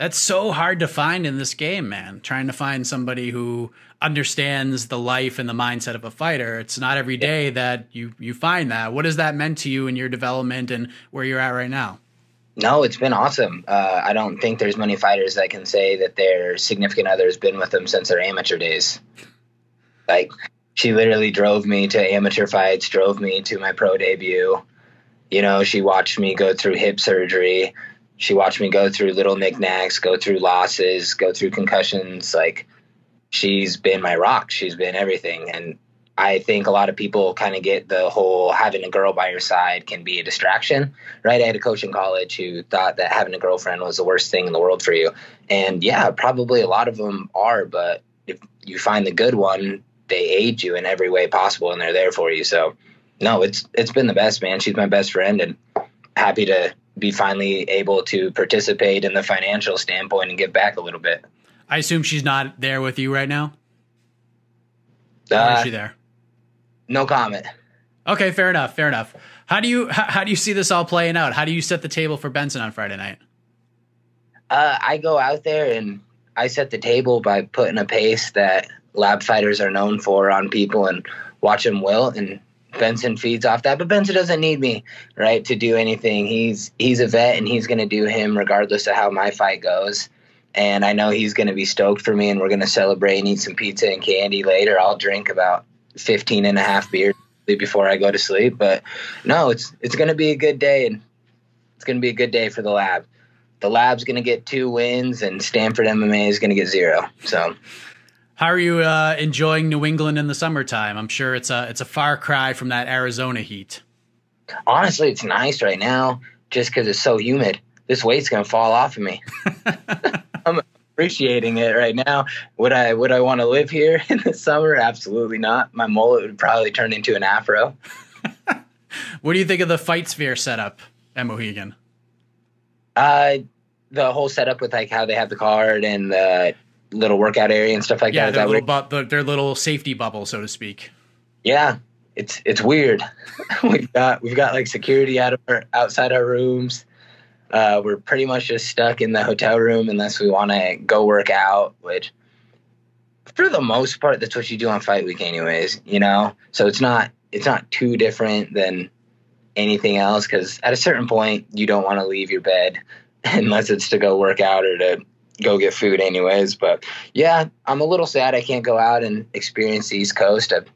That's so hard to find in this game, man. Trying to find somebody who understands the life and the mindset of a fighter. It's not every day that you you find that. What has that meant to you in your development and where you're at right now? No, it's been awesome. Uh, I don't think there's many fighters that can say that their significant other has been with them since their amateur days. Like, she literally drove me to amateur fights, drove me to my pro debut. You know, she watched me go through hip surgery. She watched me go through little knickknacks, go through losses, go through concussions. Like, she's been my rock. She's been everything. And I think a lot of people kind of get the whole having a girl by your side can be a distraction, right? I had a coach in college who thought that having a girlfriend was the worst thing in the world for you. And yeah, probably a lot of them are, but if you find the good one, they aid you in every way possible and they're there for you. So no, it's it's been the best, man. She's my best friend and happy to be finally able to participate in the financial standpoint and give back a little bit. I assume she's not there with you right now. Or Uh, is she there? no comment. Okay, fair enough. Fair enough. How do you how, how do you see this all playing out? How do you set the table for Benson on Friday night? Uh, I go out there and I set the table by putting a pace that lab fighters are known for on people and watch them wilt and Benson feeds off that. But Benson doesn't need me, right, to do anything. He's he's a vet and he's gonna do him regardless of how my fight goes. And I know he's gonna be stoked for me and we're gonna celebrate and eat some pizza and candy later. I'll drink about 15 and a half beers before I go to sleep. But no, it's it's gonna be a good day and it's gonna be a good day for the lab the lab's going to get two wins and Sanford MMA is going to get zero. So How are you uh, enjoying New England in the summertime? I'm sure it's a it's a far cry from that Arizona heat. honestly, it's nice right now just because it's so humid. This weight's going to fall off of me. [laughs] I'm appreciating it right now. Would I would I want to live here [laughs] in the summer? Absolutely not. My mullet would probably turn into an afro. [laughs] What do you think of the fight sphere setup at Mohegan? Uh, the whole setup with like how they have the card and the little workout area and stuff like Yeah, that. their little, bu- their, their little safety bubble, so to speak. yeah it's it's weird [laughs] we've got we've got like security out of our outside our rooms uh, we're pretty much just stuck in the hotel room unless we want to go work out which for the most part that's what you do on fight week anyways you know so it's not it's not too different than anything else because at a certain point you don't want to leave your bed [laughs] unless it's to go work out or to go get food anyways but yeah i'm a little sad i can't go out and experience the east coast i've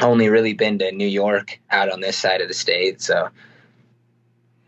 only really been to New York out on this side of the state, so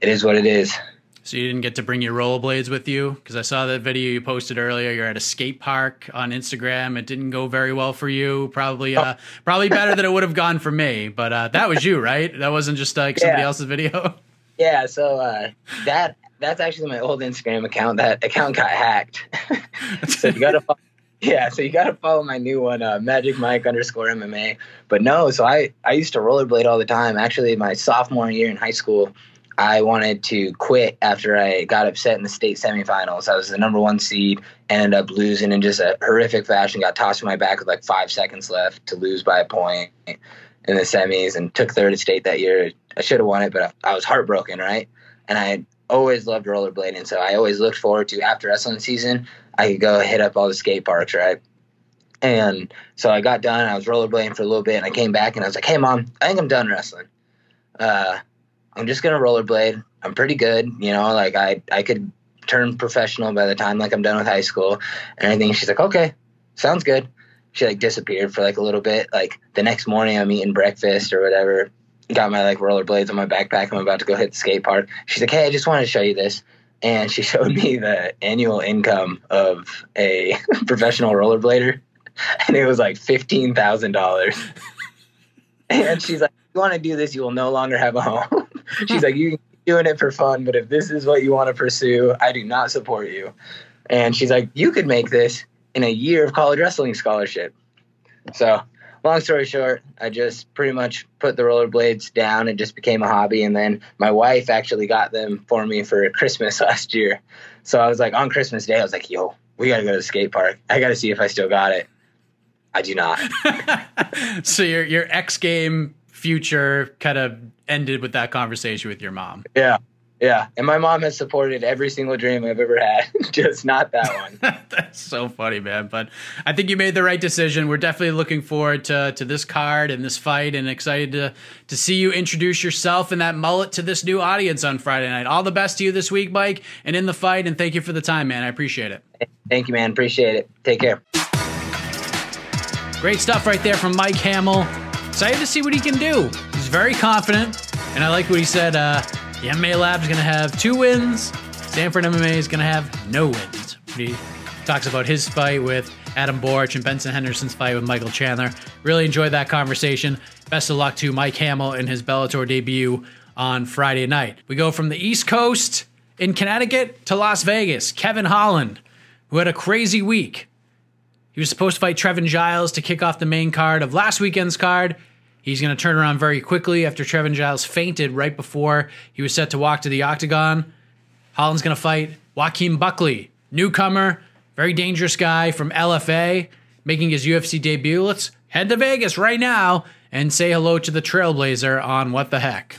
it is what it is. So you didn't get to bring your rollerblades with you because I saw that video you posted earlier. You're at a skate park on Instagram. It didn't go very well for you. Probably, uh, [laughs] probably better than it would have gone for me. But uh, that was you, right? That wasn't just like somebody Yeah. else's video. [laughs] Yeah, so uh, that that's actually my old Instagram account. That account got hacked, [laughs] so you gotta. Follow, yeah, so you gotta follow my new one, uh, Magic Mike underscore MMA. But no, so I I used to rollerblade all the time. Actually, my sophomore year in high school, I wanted to quit after I got upset in the state semifinals. I was the number one seed, ended up losing in just a horrific fashion. Got tossed in my back with like five seconds left to lose by a point in the semis, and took third at state that year. I should have won it, but I, I was heartbroken, right? And I always loved rollerblading, so I always looked forward to after wrestling season, I could go hit up all the skate parks, right? And so I got done. I was rollerblading for a little bit, and I came back and I was like, "Hey, mom, I think I'm done wrestling. Uh, I'm just gonna rollerblade. I'm pretty good, you know. Like I, I could turn professional by the time like I'm done with high school and everything." She's like, "Okay, sounds good." She like disappeared for like a little bit. Like the next morning, I'm eating breakfast or whatever. Got my like rollerblades on my backpack. I'm about to go hit the skate park. She's like, "Hey, I just wanted to show you this." And she [laughs] showed me the annual income of a [laughs] professional rollerblader [laughs] and it was like fifteen thousand dollars. and she's like, "You want to do this? You will no longer have a home." she's like, "You doing it for fun, but if this is what you want to pursue, I do not support you." And she's like, "You could make this in a year of college wrestling scholarship." So, long story short, I just pretty much put the rollerblades down. It just became a hobby, and then my wife actually got them for me for Christmas [laughs] last year. So I was like, on Christmas Day, I was like, "Yo, we got to go to the skate park. I got to see if I still got it." I do not. [laughs] so your your X game future kind of ended with that conversation with your mom. Yeah. Yeah. And my mom has supported every single dream I've ever had, [laughs] just not that one. [laughs] That's so funny, man. But I think you made the right decision. We're definitely looking forward to, to this card and this fight and excited to, to see you introduce yourself and that mullet to this new audience on Friday night. All the best to you this week, Mike, and in the fight. And thank you for the time, man. I appreciate it. Thank you, man. Appreciate it. Take care. Great stuff right there from Mike Hamel. Excited to see what he can do. He's very confident, and I like what he said. Uh, the MMA Lab is going to have two wins. Sanford MMA is going to have no wins. He talks about his fight with Adam Borics and Benson Henderson's fight with Michael Chandler. Really enjoyed that conversation. Best of luck to Mike Hamel in his Bellator debut on Friday night. We go from the East Coast in Connecticut to Las Vegas. Kevin Holland, who had a crazy week. He was supposed to fight Trevin Giles to kick off the main card of last weekend's card. He's going to turn around very quickly after Trevin Giles fainted right before he was set to walk to the octagon. Holland's going to fight Joaquin Buckley, newcomer, very dangerous guy from LFA, making his UFC debut. Let's head to Vegas right now and say hello to the Trailblazer on What the Heck.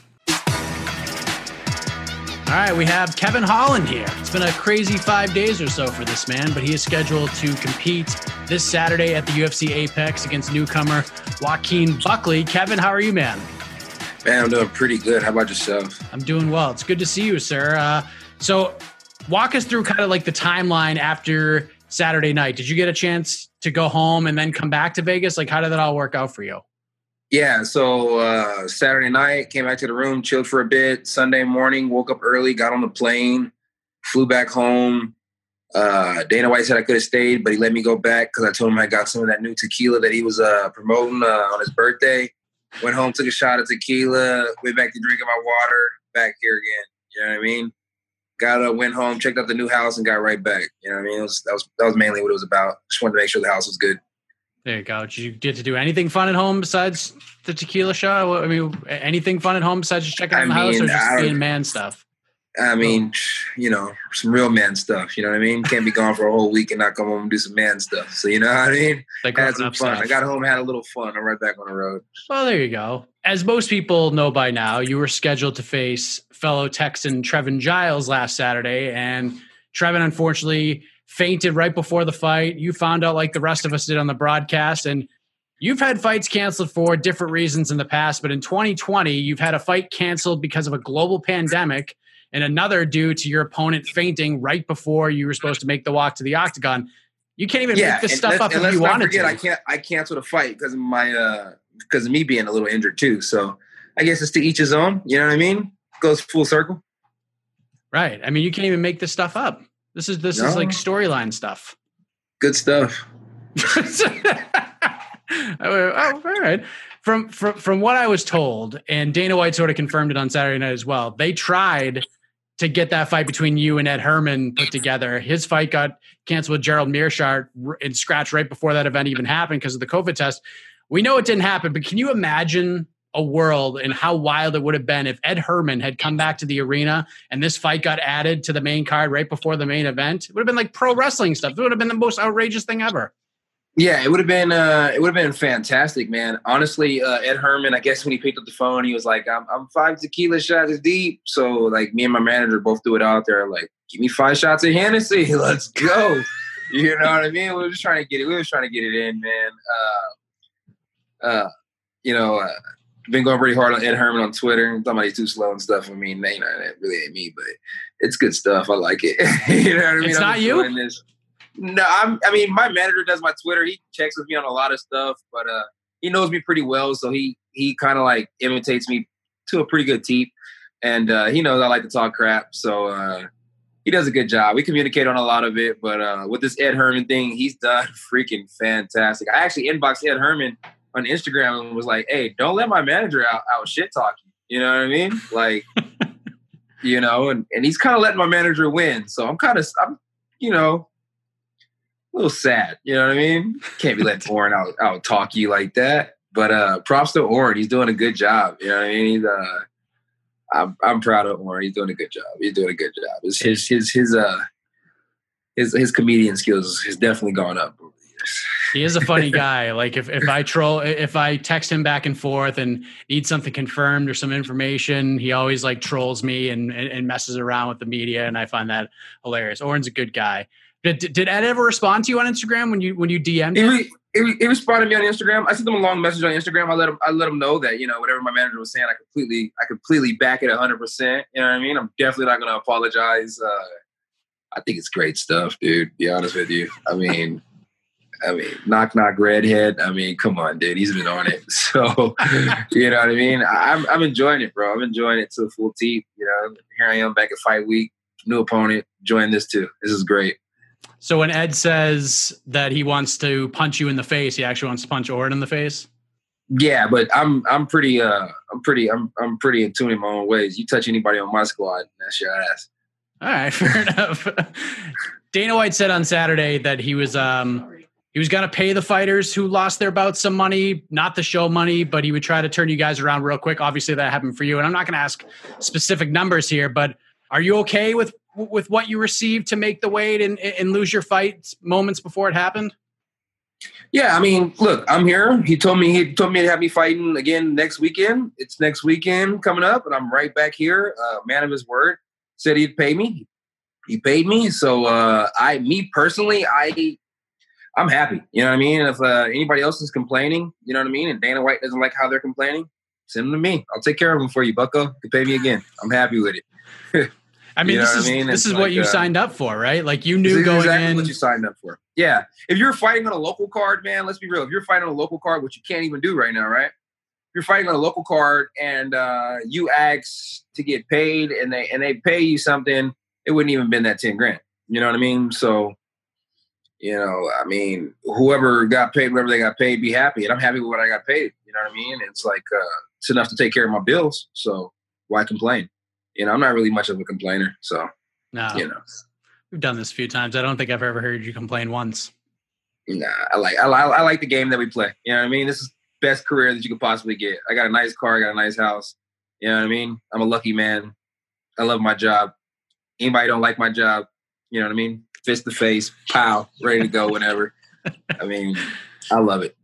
All right, we have Kevin Holland here. It's been a crazy five days or so for this man, but he is scheduled to compete this Saturday at the UFC Apex against newcomer Joaquin Buckley. Kevin, how are you, man? Man, I'm doing pretty good. How about yourself? I'm doing well. It's good to see you, sir. Uh, so, walk us through kind of like the timeline after Saturday night. Did you get a chance to go home and then come back to Vegas? Like, how did that all work out for you? Yeah, so uh, Saturday night, came back to the room, chilled for a bit. Sunday morning, woke up early, got on the plane, flew back home. Uh, Dana White said I could have stayed, but he let me go back because I told him I got some of that new tequila that he was uh, promoting uh, on his birthday. Went home, took a shot of tequila, went back to drinking my water, back here again. You know what I mean? Got up, went home, checked out the new house, and got right back. You know what I mean? Was, that was that was mainly what it was about. Just wanted to make sure the house was good. There you go. Did you get to do anything fun at home besides the tequila shot? I mean, anything fun at home besides just checking out the house or just being man stuff? I oh. mean, you know, some real man stuff. You know what I mean? Can't be gone for a whole week and not come home and do some man stuff. So you know what I mean? Like had some fun. Stuff. I got home, and had a little fun. I'm right back on the road. Well, there you go. As most people know by now, you were scheduled to face fellow Texan Trevin Giles last Saturday, and Trevin unfortunately fainted right before the fight. You found out like the rest of us did on the broadcast, and you've had fights canceled for different reasons in the past. But in 2020, you've had a fight canceled because of a global pandemic, and another due to your opponent fainting right before you were supposed to make the walk to the octagon. You can't even yeah, make this stuff up if you wanted forget, to. I can't. I canceled a fight because of my uh because of me being a little injured too. So I guess it's to each his own. You know what I mean? Goes full circle. Right. I mean, you can't even make this stuff up. This is this No. is like storyline stuff. Good stuff. [laughs] oh, all right. From, from from what I was told, and Dana White sort of confirmed it on Saturday night as well. They tried to get that fight between you and Ed Herman put together. His fight got canceled with Gerald Meerschaert and scratched right before that event even happened because of the COVID test. We know it didn't happen, but can you imagine a world and how wild it would have been if Ed Herman had come back to the arena and this fight got added to the main card right before the main event. It would have been like pro wrestling stuff. It would have been the most outrageous thing ever. Yeah, it would have been uh, it would have been fantastic, man. Honestly, uh, Ed Herman, I guess when he picked up the phone, he was like, "I'm, I'm five tequila shots deep." So like me and my manager both threw it out there, like, "Give me five shots of Hennessy, [laughs] let's go." you know what I mean? We were just trying to get it. We were trying to get it in, man. Uh, uh, you know, uh, been going pretty hard on Ed Herman on Twitter. Talking about he's too slow and stuff. I mean, you know, that really ain't me, but it's good stuff. I like it. [laughs] you know what I mean? It's I'm not you? This. No, I'm, I mean, my manager does my Twitter. He checks with me on a lot of stuff, but uh, he knows me pretty well, so he he kind of like imitates me to a pretty good teep, and uh, he knows I like to talk crap, so uh, he does a good job. We communicate on a lot of it, but uh, with this Ed Herman thing, he's [laughs] done freaking fantastic. I actually inboxed Ed Herman on Instagram and was like, "Hey, don't let my manager out, out shit talk you." You know what I mean? Like, [laughs] you know, and and he's kind of letting my manager win, so I'm kind of I'm, you know a little sad. You know what I mean? Can't be letting [laughs] Oren out out talk you like that. But uh props to Oren. He's doing a good job. You know what I mean? He's uh I'm I'm proud of Oren. He's doing a good job. He's doing a good job. His his his his uh his his comedian skills has definitely gone up over the years. He is a funny [laughs] guy. Like if, if I troll, if I text him back and forth and need something confirmed or some information, he always like trolls me and, and, and messes around with the media. And I find that hilarious. Oren's a good guy. Did, did Ed ever respond to you on Instagram when you, when you DM'd He, him? he, he responded to me on Instagram. I sent him a long message on Instagram. I let him I let him know that you know whatever my manager was saying, I completely I completely back it hundred percent. You know what I mean? I'm definitely not going to apologize. Uh, I think it's great stuff, dude. Be honest with you, I mean, I mean, knock knock redhead. I mean, come on, dude. He's been on it, [laughs] so you know what I mean. I'm I'm enjoying it, bro. I'm enjoying it to the full teeth. You know, here I am back at fight week, new opponent, enjoying this too. This is great. So when Ed says that he wants to punch you in the face, he actually wants to punch Oren in the face. Yeah, but I'm I'm pretty uh I'm pretty I'm I'm pretty in tune in my own ways. You touch anybody on my squad, that's your ass. All right, [laughs] fair enough. Dana White said on Saturday that he was um he was going to pay the fighters who lost their bouts some money, not the show money, but he would try to turn you guys around real quick. Obviously, that happened for you, and I'm not going to ask specific numbers here, but are you okay with with what you received to make the weight and and lose your fight moments before it happened? Yeah, I mean, look, I'm here. He told me he told me to have me fighting again next weekend. It's next weekend coming up, and I'm right back here. Uh, man of his word said he'd pay me. He paid me, so uh, I, me personally, I, I'm happy. You know what I mean? If uh, anybody else is complaining, you know what I mean, and Dana White doesn't like how they're complaining, send them to me. I'll take care of them for you, Bucko. You can pay me again. I'm happy with it. [laughs] I mean, You know this is I mean? this It's is what you uh, signed up for, right? Like you knew going exactly in. what you signed up for. Yeah. If you're fighting on a local card, man, let's be real. If you're fighting on a local card, which you can't even do right now, right? If you're fighting on a local card and uh, you ask to get paid and they and they pay you something, it wouldn't even been that 10 grand. You know what I mean? So, you know, I mean, whoever got paid, whatever they got paid, be happy. And I'm happy with what I got paid. You know what I mean? It's like uh, it's enough to take care of my bills. So why complain? You know, I'm not really much of a complainer. So, no, you know. we've done this a few times. I don't think I've ever heard you complain once. Nah, I like I, I like the game that we play. You know what I mean? This is best career that you could possibly get. I got a nice car, I got a nice house. You know what I mean? I'm a lucky man. I love my job. Anybody don't like my job, you know what I mean? Fist to face, pow, ready to go whenever. [laughs] I mean, I love it.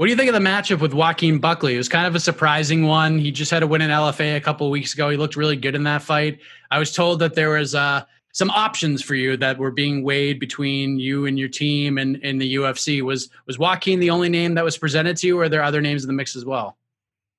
What do you think of the matchup with Joaquin Buckley? It was kind of a surprising one. He just had to win an LFA a couple weeks ago. He looked really good in that fight. I was told that there was uh, some options for you that were being weighed between you and your team and in the UFC. Was was Joaquin the only name that was presented to you, or are there other names in the mix as well?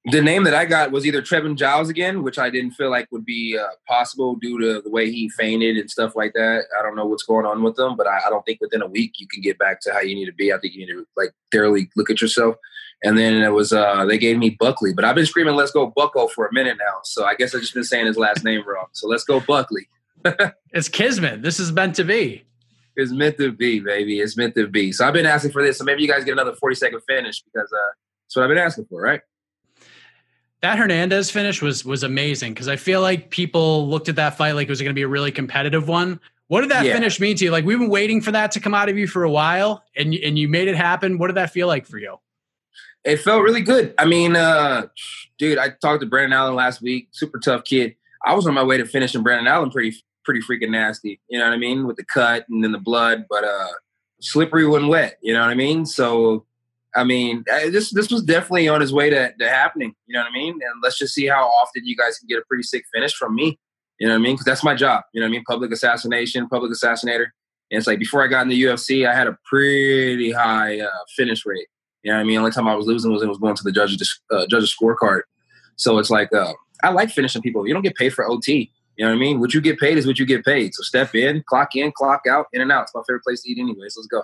The name that I got was either Trevin Giles again, which I didn't feel like would be uh, possible due to the way he fainted and stuff like that. I don't know what's going on with him, but I, I don't think within a week you can get back to how you need to be. I think you need to like thoroughly look at yourself. And then it was uh, they gave me Buckley, but I've been screaming "Let's go Bucko" for a minute now, so I guess I've just been saying his last name wrong. So let's go Buckley. [laughs] It's Kismet. This is meant to be. It's meant to be, baby. It's meant to be. So I've been asking for this. So maybe you guys get another forty second finish because uh, that's what I've been asking for, right? That Hernandez finish was was amazing because I feel like people looked at that fight like it was going to be a really competitive one. What did that Yeah. finish mean to you? Like we've been waiting for that to come out of you for a while, and you- and you made it happen. What did that feel like for you? it felt really good. I mean, uh, dude, I talked to Brandon Allen last week. Super tough kid. I was on my way to finishing Brandon Allen pretty pretty freaking nasty. You know what I mean? With the cut and then the blood, but uh, slippery when wet. You know what I mean? So, I mean, this this was definitely on his way to, to happening. You know what I mean? And let's just see how often you guys can get a pretty sick finish from me. You know what I mean? Because that's my job. You know what I mean? Public assassination, public assassinator. And it's like before I got in the UFC, I had a pretty high uh, finish rate. You know what I mean? Only time I was losing was it was going to the judge's uh, judge's scorecard. So it's like uh, I like finishing people. You don't get paid for OT. You know what I mean? What you get paid is what you get paid. So step in, clock in, clock out, in and out. It's my favorite place to eat, anyways. Let's go.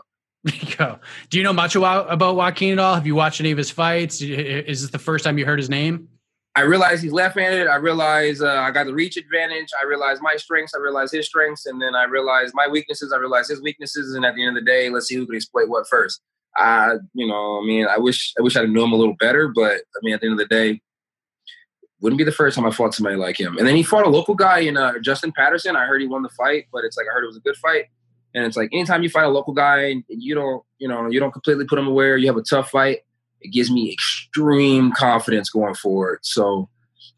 [laughs] go. Do you know much about, Joaquin at all? Have you watched any of his fights? Is this the first time you heard his name? I realize he's left-handed. I realize uh, I got the reach advantage. I realize my strengths. I realize his strengths, and then I realize my weaknesses. I realize his weaknesses, and at the end of the day, let's see who can exploit what first. I, you know, I mean, I wish I wish I'd known him a little better, but I mean, at the end of the day, wouldn't be the first time I fought somebody like him. And then he fought a local guy in uh, Justin Patterson. I heard he won the fight, but it's like I heard it was a good fight. And it's like anytime you fight a local guy and you don't, you know, you don't completely put him aware, you have a tough fight it gives me extreme confidence going forward. So,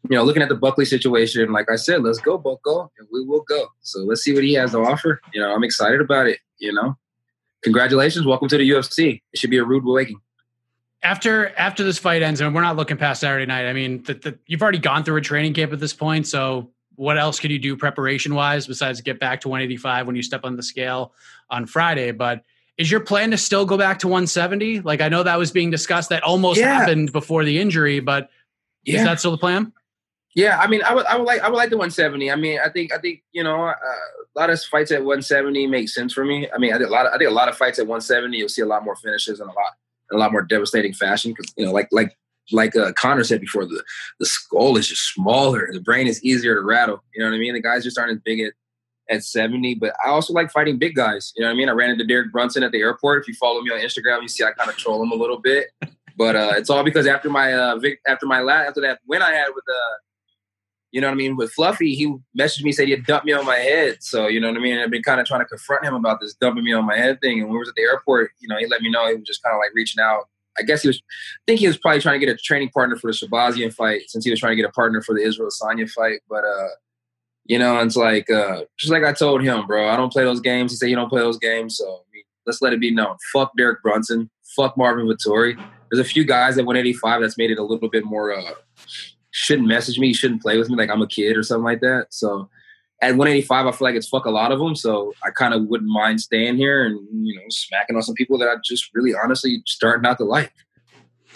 you know, looking at the Buckley situation, like I said, let's go, Bucko, and we will go. So let's see what he has to offer. You know, I'm excited about it. You know, congratulations, welcome to the UFC. It should be a rude awakening. After after this fight ends, and we're not looking past Saturday night. I mean, the, the, you've already gone through a training camp at this point, so what else could you do preparation wise besides get back to 185 when you step on the scale on Friday? But is your plan to still go back to 170? Like I know that was being discussed. That almost yeah. happened before the injury, but yeah. is that still the plan? Yeah, I mean, I would, I would like, I would like the 170. I mean, I think, I think, you know, uh, a lot of fights at 170 make sense for me. I mean, I think a lot, of, I think a lot of fights at 170, you'll see a lot more finishes and a lot, in a lot more devastating fashion. Because you know, like, like, like uh, Conor said before, the the skull is just smaller, the brain is easier to rattle. You know what I mean? The guys just aren't as big at at 70. But I also like fighting big guys. You know what I mean? I ran into Derek Brunson at the airport. If you follow me on Instagram, you see I kind of troll him a little bit. But uh, it's all because after my uh, vic- after my last after that win I had with uh, you know what I mean with Fluffy, he messaged me said he dumped me on my head. So you know what I mean. I've been kind of trying to confront him about this dumping me on my head thing. And when we was at the airport, you know, he let me know he was just kind of like reaching out. I guess he was, I think he was probably trying to get a training partner for the Shahbazyan fight since he was trying to get a partner for the Israel Adesanya fight. But uh, you know, it's like uh, just like I told him, bro. I don't play those games. He said you don't play those games, so I mean, let's let it be known. Fuck Derek Brunson. Fuck Marvin Vettori. There's a few guys at 185 that's made it a little bit more. Uh, shouldn't message me. Shouldn't play with me like I'm a kid or something like that. So at 185, I feel like it's fuck a lot of them. So I kind of wouldn't mind staying here and you know smacking on some people that I just really honestly starting not to like.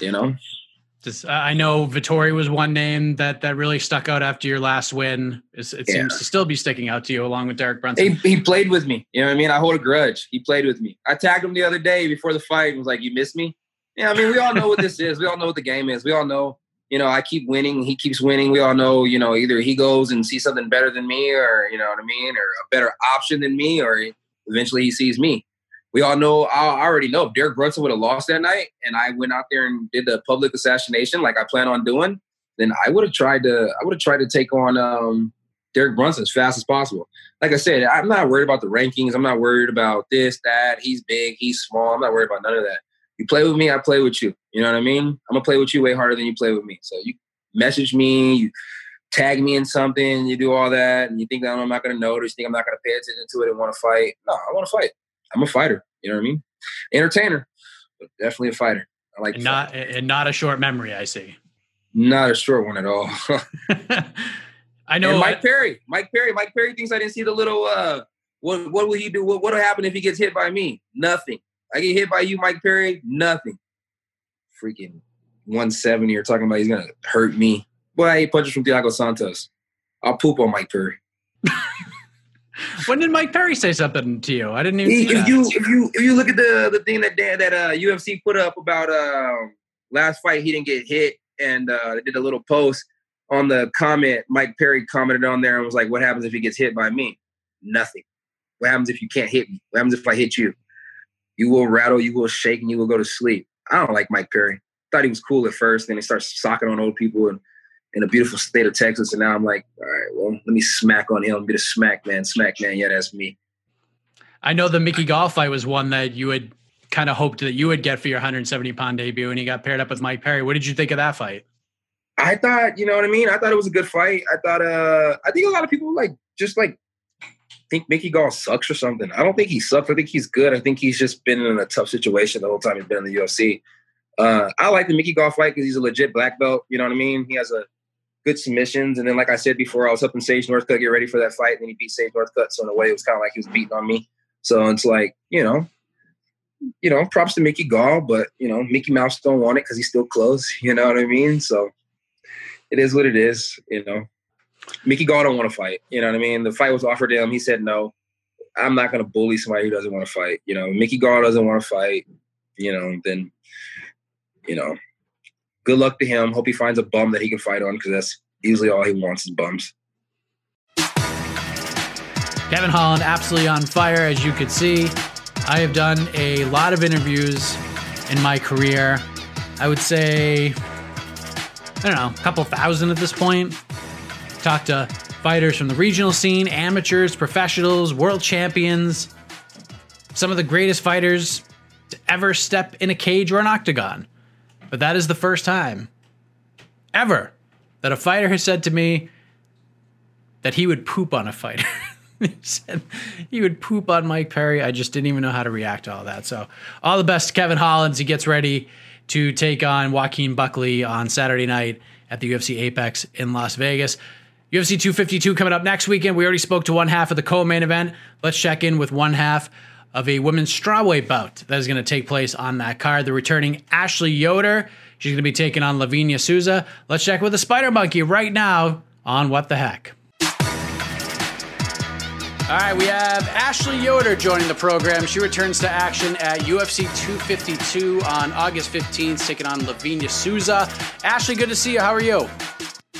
You know. Just, I know Vettori was one name that that really stuck out after your last win. It, it yeah. seems to still be sticking out to you, along with Derek Brunson. He, he, played with me. You know what I mean? I hold a grudge. He played with me. I tagged him the other day before the fight and was like, "You miss me?" Yeah, I mean, we all know what this is. We all know what the game is. We all know, you know, I keep winning. He keeps winning. We all know, you know, either he goes and sees something better than me, or you know what I mean, or a better option than me, or eventually he sees me we all know, I already know, if Derek Brunson would have lost that night and I went out there and did the public assassination like I plan on doing, then I would have tried to, I would have tried to take on um, Derek Brunson as fast as possible. Like I said, I'm not worried about the rankings. I'm not worried about this, that. He's big, he's small. I'm not worried about none of that. You play with me, I play with you. You know what I mean? I'm gonna play with you way harder than you play with me. So you message me, you tag me in something, you do all that, and you think that I'm not gonna notice, you think I'm not gonna pay attention to it and want to fight. No, I want to fight. I'm a fighter. You know what I mean? Entertainer, but definitely a fighter. I like and not and not a short memory. I see. [laughs] Not a short one at all. [laughs] I know. And Mike Perry. Mike Perry. Mike Perry thinks I didn't see the little. uh What What will he do? What What'll happen if he gets hit by me? Nothing. I get hit by you, Mike Perry. Nothing. Freaking 170. You're talking about he's gonna hurt me. Boy, I ate punches from Thiago Santos. I'll poop on Mike Perry. [laughs] when did Mike Perry say something to you? I didn't even. He, see if you if you if you look at the the thing that that uh, UFC put up about uh, last fight, he didn't get hit, and uh, they did a little post on the comment. Mike Perry commented on there and was like, "What happens if he gets hit by me? Nothing. What happens if you can't hit me? What happens if I hit you? You will rattle, you will shake, and you will go to sleep." I don't like Mike Perry. Thought he was cool at first, then he starts socking on old people and in a beautiful state of Texas. And now I'm like, all right, well, let me smack on him, get a smack man, smack man. Yeah, that's me. I know the Mickey Gall fight was one that you had kind of hoped that you would get for your 170 pound debut, and he got paired up with Mike Perry. What did you think of that fight? I thought, you know what I mean. I thought it was a good fight. I thought, uh, I think a lot of people like just like think Mickey Gall sucks or something. I don't think he sucks. I think he's good. I think he's just been in a tough situation the whole time he's been in the UFC. Uh, I like the Mickey Gall fight because he's a legit black belt. You know what I mean? He has a good submissions. And then, like I said before, I was helping Sage Northcutt get ready for that fight, and then he beat Sage Northcutt. So in a way, it was kind of like he was beating on me. So it's like, you know, you know, props to Mickey Gall, but you know, Mickey Mouse don't want it because he's still close. [laughs] You know what I mean? So it is what it is. You know, Mickey Gall don't want to fight. You know what I mean? The fight was offered to him. He said no. I'm not going to bully somebody who doesn't want to fight. You know, Mickey Gall doesn't want to fight. You know, then you know, good luck to him. Hope he finds a bum that he can fight on because that's usually all he wants is bums. Kevin Holland, absolutely on fire, as you could see. I have done a lot of interviews in my career. I would say, I don't know, a couple thousand at this point. Talked to fighters from the regional scene, amateurs, professionals, world champions, some of the greatest fighters to ever step in a cage or an octagon. But that is the first time ever that a fighter has said to me that he would poop on a fighter. [laughs] he would poop on Mike Perry. I just didn't even know how to react to all that. So, all the best to Kevin Hollands. He gets ready to take on Joaquin Buckley on Saturday night at the UFC Apex in Las Vegas. UFC 252 coming up next weekend. We already spoke to one half of the co-main event. Let's check in with one half of a women's strawweight bout that is going to take place on that card. The returning Ashley Yoder. She's going to be taking on Livinha Souza. Let's check with the Spider Monkey right now on What the Heck. All right, we have Ashley Yoder joining the program. She returns to action at UFC 252 on August 15th, taking on Livinha Souza. Ashley, good to see you. How are you?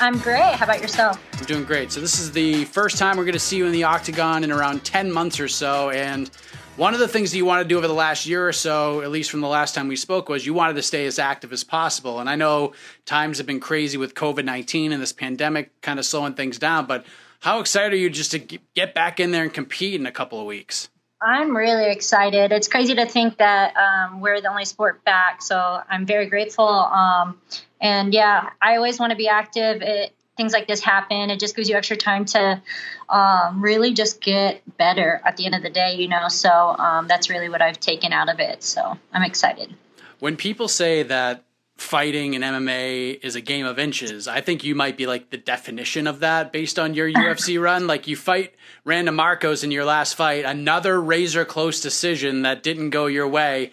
I'm great. How about yourself? I'm doing great. So, this is the first time we're going to see you in the octagon in around 10 months or so. And one of the things that you wanted to do over the last year or so, at least from the last time we spoke, was you wanted to stay as active as possible. And I know times have been crazy with COVID 19 and this pandemic kind of slowing things down, but how excited are you just to get back in there and compete in a couple of weeks? I'm really excited. It's crazy to think that um, we're the only sport back, so I'm very grateful. Um, and yeah, I always want to be active. It, things like this happen. It just gives you extra time to um, really just get better at the end of the day, you know. So um, that's really what I've taken out of it. So I'm excited. When people say that fighting and MMA is a game of inches. I think you might be like the definition of that based on your UFC [laughs] run. Like you fight Randa Marcos in your last fight, another razor close decision that didn't go your way.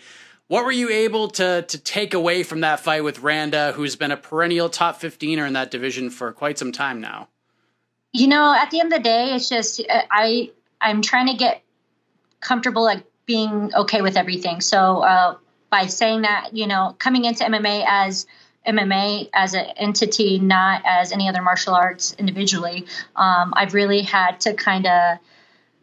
What were you able to to take away from that fight with Randa, who's been a perennial top 15er in that division for quite some time now? You know, at the end of the day, it's just uh, I I'm trying to get comfortable like being okay with everything. So uh, by saying that, you know, coming into MMA as MMA as an entity, not as any other martial arts individually, um, I've really had to kind of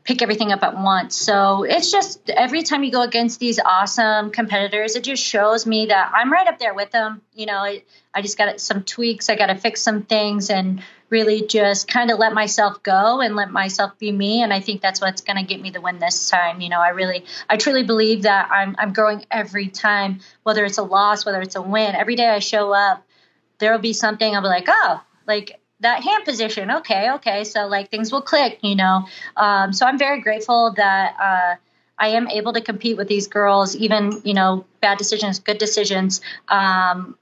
pick everything up at once. So it's just every time you go against these awesome competitors, it just shows me that I'm right up there with them. You know, I, I just got some tweaks, I got to fix some things and really just kind of let myself go and let myself be me. And I think that's what's going to get me the win this time. You know, I really, I truly believe that I'm, I'm growing every time, whether it's a loss, whether it's a win. Every day I show up, there'll be something I'll be like, oh, like that hand position. Okay, okay. So like things will click, you know. Um, so I'm very grateful that uh, I am able to compete with these girls, even you know bad decisions, good decisions. Um,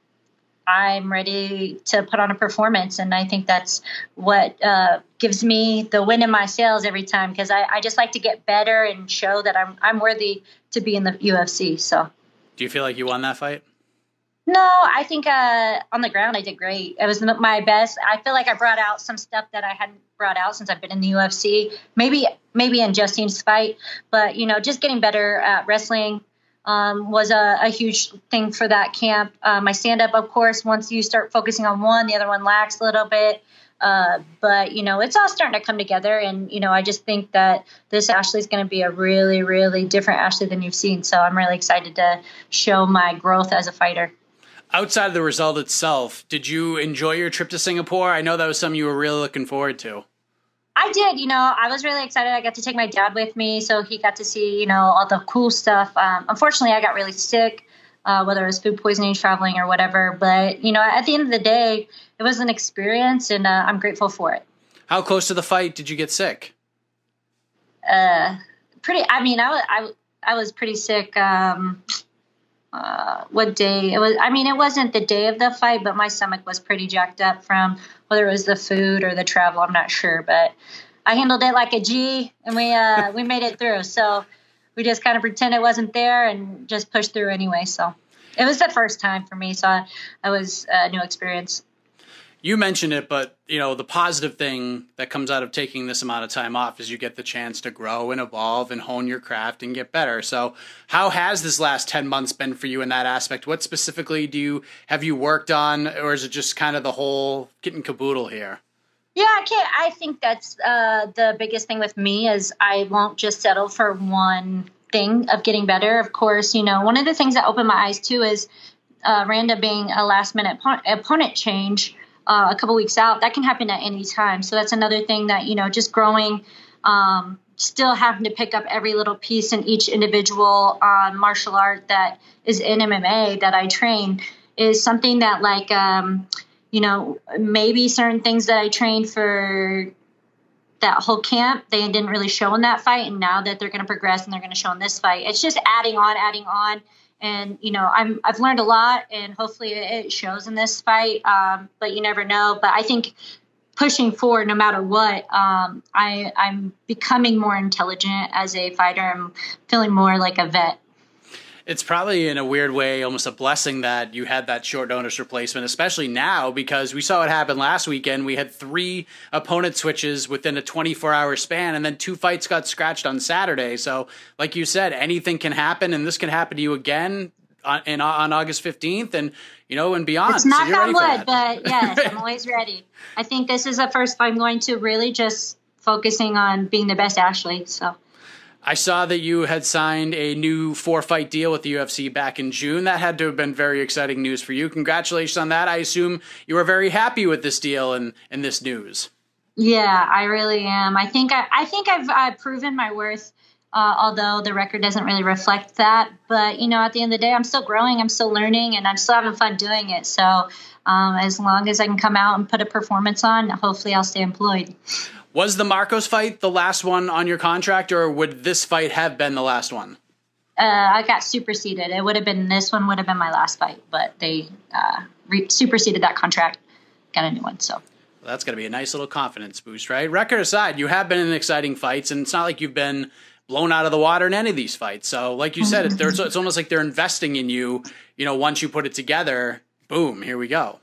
I'm ready to put on a performance, and I think that's what uh, gives me the win in my sales every time because I, I just like to get better and show that I'm I'm worthy to be in the UFC. So, do you feel like you won that fight? No, I think uh, on the ground I did great. It was my best. I feel like I brought out some stuff that I hadn't brought out since I've been in the UFC. Maybe maybe in Justine's fight, but you know, just getting better at wrestling um, was a, a, huge thing for that camp. Uh, my stand up, of course, once you start focusing on one, the other one lacks a little bit. Uh, but you know, it's all starting to come together, and you know, I just think that this Ashley is going to be a really, really different Ashley than you've seen. So I'm really excited to show my growth as a fighter outside of the result itself, did you enjoy your trip to Singapore? I know that was something you were really looking forward to. I did. You know, I was really excited. I got to take my dad with me, so he got to see, you know, all the cool stuff. Um, unfortunately, I got really sick uh, whether it was food poisoning, traveling, or whatever. But you know, at the end of the day, it was an experience, and uh, I'm grateful for it. How close to the fight did you get sick? Uh, pretty. I mean, I was I, I was pretty sick. Um, uh, what day it was? I mean, it wasn't the day of the fight, but my stomach was pretty jacked up from whether it was the food or the travel. I'm not sure, but I handled it like a G, and we uh, [laughs] we made it through. So we just kind of pretend it wasn't there and just pushed through anyway. So it was the first time for me, so I, I was a new experience. You mentioned it, but you know the positive thing that comes out of taking this amount of time off is you get the chance to grow and evolve and hone your craft and get better. So, how has this last ten months been for you in that aspect? What specifically do you have you worked on, or is it just kind of the whole getting caboodle here? Yeah, I can't. I think that's uh, the biggest thing with me is I won't just settle for one thing of getting better. Of course, you know, one of the things that opened my eyes too is uh, Randa being a last minute opponent change uh, a couple weeks out. That can happen at any time. So that's another thing that you know, just growing. Um, still having to pick up every little piece in each individual uh, martial art that is in MMA that I train is something that like um, you know, maybe certain things that I trained for that whole camp, they didn't really show in that fight. And now that they're going to progress and they're going to show in this fight, it's just adding on, adding on. And, you know, I'm, I've learned a lot and hopefully it shows in this fight. Um, but you never know. But I think pushing forward no matter what, um, I, I'm becoming more intelligent as a fighter. I'm feeling more like a vet it's probably in a weird way almost a blessing that you had that short notice replacement, especially now because we saw what happened last weekend. We had three opponent switches within a 24 hour span, and then two fights got scratched on Saturday. So, like you said, anything can happen, and this can happen to you again on, in, uh, on August 15th and, you know, and beyond. It's not so on wood, but [laughs] yes, I'm always ready. I think this is the first I'm going to really just focusing on being the best Ashley. So. I saw that you had signed a new four fight deal with the UFC back in June. That had to have been very exciting news for you. Congratulations on that. I assume you were very happy with this deal and, and this news. Yeah, I really am. I think I, I think I've, proven my worth, uh, although the record doesn't really reflect that. But you know, at the end of the day, I'm still growing, I'm still learning, and I'm still having fun doing it. So um, as long as I can come out and put a performance on, hopefully I'll stay employed. Was the Markos fight the last one on your contract, or would this fight have been the last one? Uh, I got superseded. It would have been this one would have been my last fight, but they uh, re- superseded that contract. Got a new one, so. Well, that's going to be a nice little confidence boost, right? Record aside, you have been in exciting fights, and it's not like you've been blown out of the water in any of these fights. So, like you said, [laughs] it's, it's almost like they're investing in you. You know, once you put it together, boom, here we go.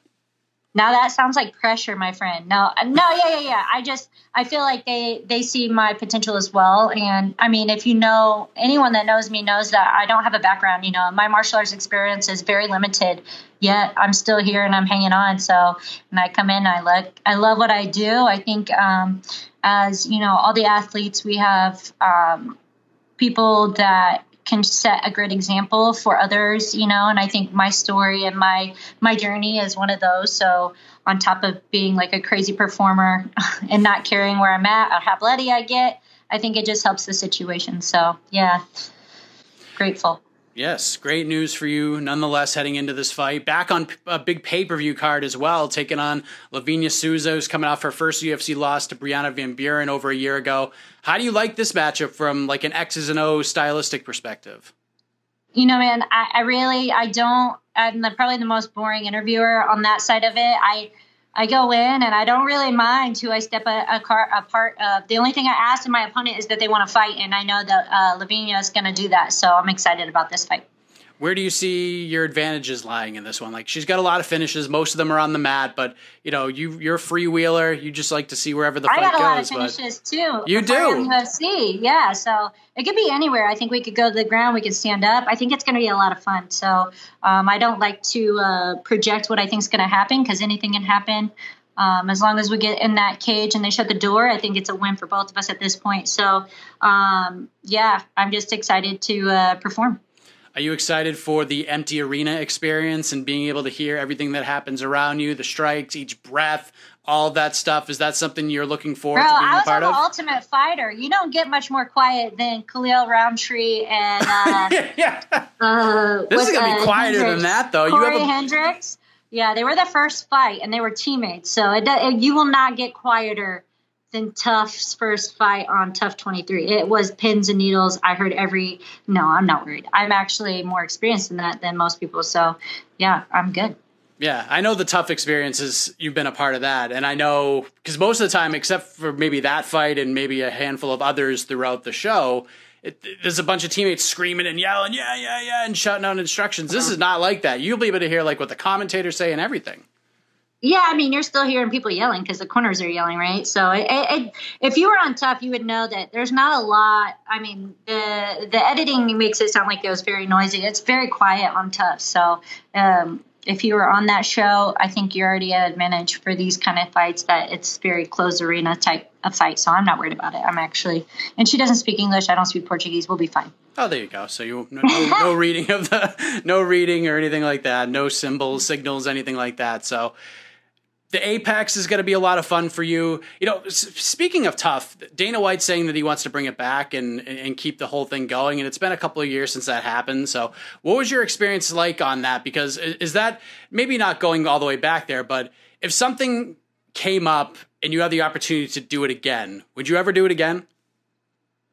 Now that sounds like pressure, my friend. No, no, yeah, yeah, yeah. I just I feel like they they see my potential as well. And I mean, if you know anyone that knows me knows that I don't have a background. You know, my martial arts experience is very limited. Yet I'm still here and I'm hanging on. So and I come in, I look, I love what I do. I think um, as you know, all the athletes we have um, people that can set a great example for others you know and i think my story and my my journey is one of those. So on top of being like a crazy performer [laughs] and not caring where i'm at or how bloody i get i think it just helps the situation. So yeah grateful Yes, great news for you nonetheless heading into this fight. Back on a big pay per view card as well, taking on Livinha Souza, who's coming off her first UFC loss to Brianna Van Buren over a year ago. How do you like this matchup from like an X's and O's stylistic perspective? You know, man, I, I really, I don't, I'm the, probably the most boring interviewer on that side of it. I, I go in and I don't really mind who I step a, a, car, part of. The only thing I ask of my opponent is that they want to fight, and I know that uh, Livinha is going to do that. So I'm excited about this fight. Where do you see your advantages lying in this one? Like she's got a lot of finishes. Most of them are on the mat, but you know you you're a freewheeler. You just like to see wherever the I fight goes. I got a lot of finishes too. You do UFC, yeah. So it could be anywhere. I think we could go to the ground. We could stand up. I think it's going to be a lot of fun. So um, I don't like to uh, project what I think is going to happen because anything can happen. Um, as long as we get in that cage and they shut the door, I think it's a win for both of us at this point. So, um, yeah, I'm just excited to uh, perform. Are you excited for the empty arena experience and being able to hear everything that happens around you, the strikes, each breath, all that stuff. Is that something you're looking forward Bro, to being I a was part on of? the Ultimate Fighter. You don't get much more quiet than Khalil Rountree and uh, [laughs] yeah. uh, This is gonna be uh, quieter than that, though. You Cory have a- Hendricks. Yeah, they were the first fight, and they were teammates. So it, do- you will not get quieter than TUF's first fight on TUF 23. It was pins and needles. I heard every. No, I'm not worried. I'm actually more experienced in that than most people. So yeah, I'm good. Yeah, I know the TUF experiences. You've been a part of that, and I know because most of the time, except for maybe that fight and maybe a handful of others throughout the show, it, there's a bunch of teammates screaming and yelling, yeah, yeah, yeah, and shouting out instructions. This is not like that. You'll be able to hear like what the commentators say and everything. Yeah, I mean, you're still hearing people yelling because the corners are yelling, right? So, it, it, if you were on TUF, you would know that there's not a lot. I mean, the the editing makes it sound like it was very noisy. It's very quiet on TUF. So, um, if you were on that show, I think you're already at advantage for these kind of fights. That it's very closed arena type of fight. So, I'm not worried about it. I'm actually, and she doesn't speak English. I don't speak Portuguese. We'll be fine. Oh, there you go. So you no, no, no [laughs] reading of the no reading or anything like that. No symbols, signals, anything like that. So the Apex is going to be a lot of fun for you. You know, speaking of TUF, Dana White saying that he wants to bring it back and and keep the whole thing going. And it's been a couple of years since that happened. So what was your experience like on that? Because is that maybe not going all the way back there, but if something came up and you had the opportunity to do it again, would you ever do it again?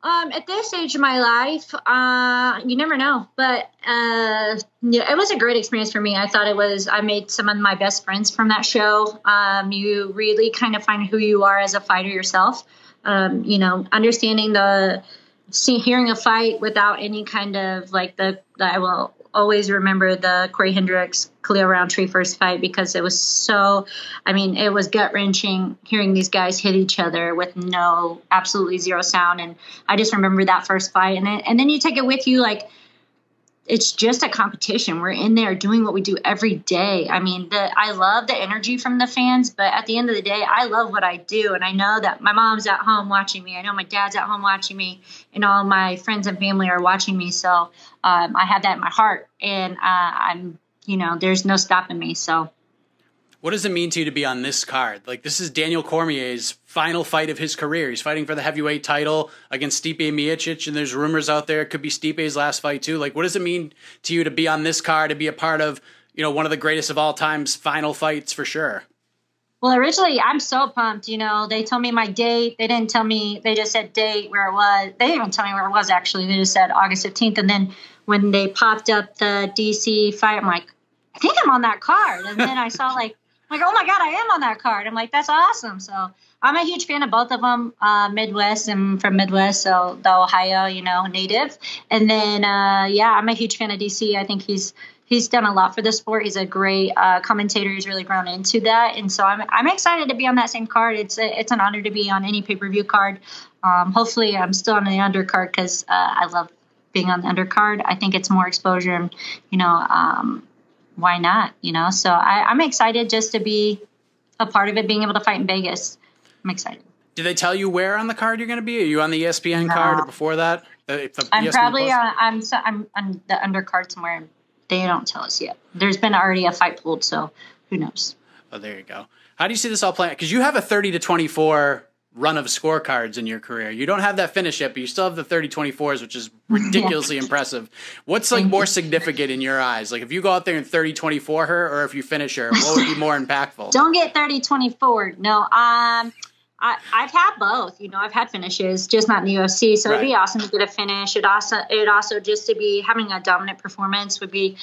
Um, at this stage of my life, uh, you never know. But uh, yeah, it was a great experience for me. I thought it was. I made some of my best friends from that show. Um, you really kind of find who you are as a fighter yourself. Um, you know, understanding the see, hearing a fight without any kind of like the. I will always remember the Cory Hendricks Khalil Rountree first fight because it was so. I mean, it was gut wrenching hearing these guys hit each other with no, absolutely zero sound, and I just remember that first fight, and then, and then you take it with you like it's just a competition. We're in there doing what we do every day. I mean, the I love the energy from the fans, but at the end of the day, I love what I do, and I know that my mom's at home watching me. I know my dad's at home watching me, and all my friends and family are watching me. So um, I have that in my heart, and uh, I'm, you know, there's no stopping me. So What does it mean to you to be on this card? Like this is Daniel Cormier's final fight of his career. He's fighting for the heavyweight title against Stipe Miocic, and there's rumors out there it could be Stipe's last fight too. Like, what does it mean to you to be on this card, to be a part of, you know, one of the greatest of all time's final fights for sure? Well, originally, I'm so pumped. You know, they told me my date. They didn't tell me. They just said date where it was. They didn't even tell me where it was. Actually, they just said August 15th. And then when they popped up the DC fight, I'm like, I think I'm on that card. And then I saw like, like, oh my god, I am on that card. I'm like, that's awesome. So I'm a huge fan of both of them. Uh, Midwest and from Midwest, so the Ohio, you know, native. And then uh, yeah, I'm a huge fan of DC. I think he's he's done a lot for the sport. He's a great uh, commentator. He's really grown into that, and so I'm I'm excited to be on that same card. It's a, it's an honor to be on any pay per view card. Um, hopefully, I'm still on the undercard because uh, I love being on the undercard. I think it's more exposure, and you know, um, why not? You know, so I, I'm excited just to be a part of it, being able to fight in Vegas. I'm excited. Did they tell you where on the card you're going to be? Are you on the ESPN card or before that? Uh, the- the I'm ESPN probably on, uh, I'm so, I'm on the undercard somewhere. They don't tell us yet. There's been already a fight pulled, so who knows? Oh, there you go. How do you see this all playing? Because you have a 30 to 24 run of scorecards in your career. You don't have that finish yet, but you still have the 30 24s, which is [laughs] ridiculously impressive. What's like more significant in your eyes? Like if you go out there and 30 24 her, or if you finish her, what would be more impactful? [laughs] Don't get 30 24. No, um, I, I've had both. You know, I've had finishes, just not in the UFC. So it'd be awesome to get a finish. It also, it also just to be having a dominant performance would be,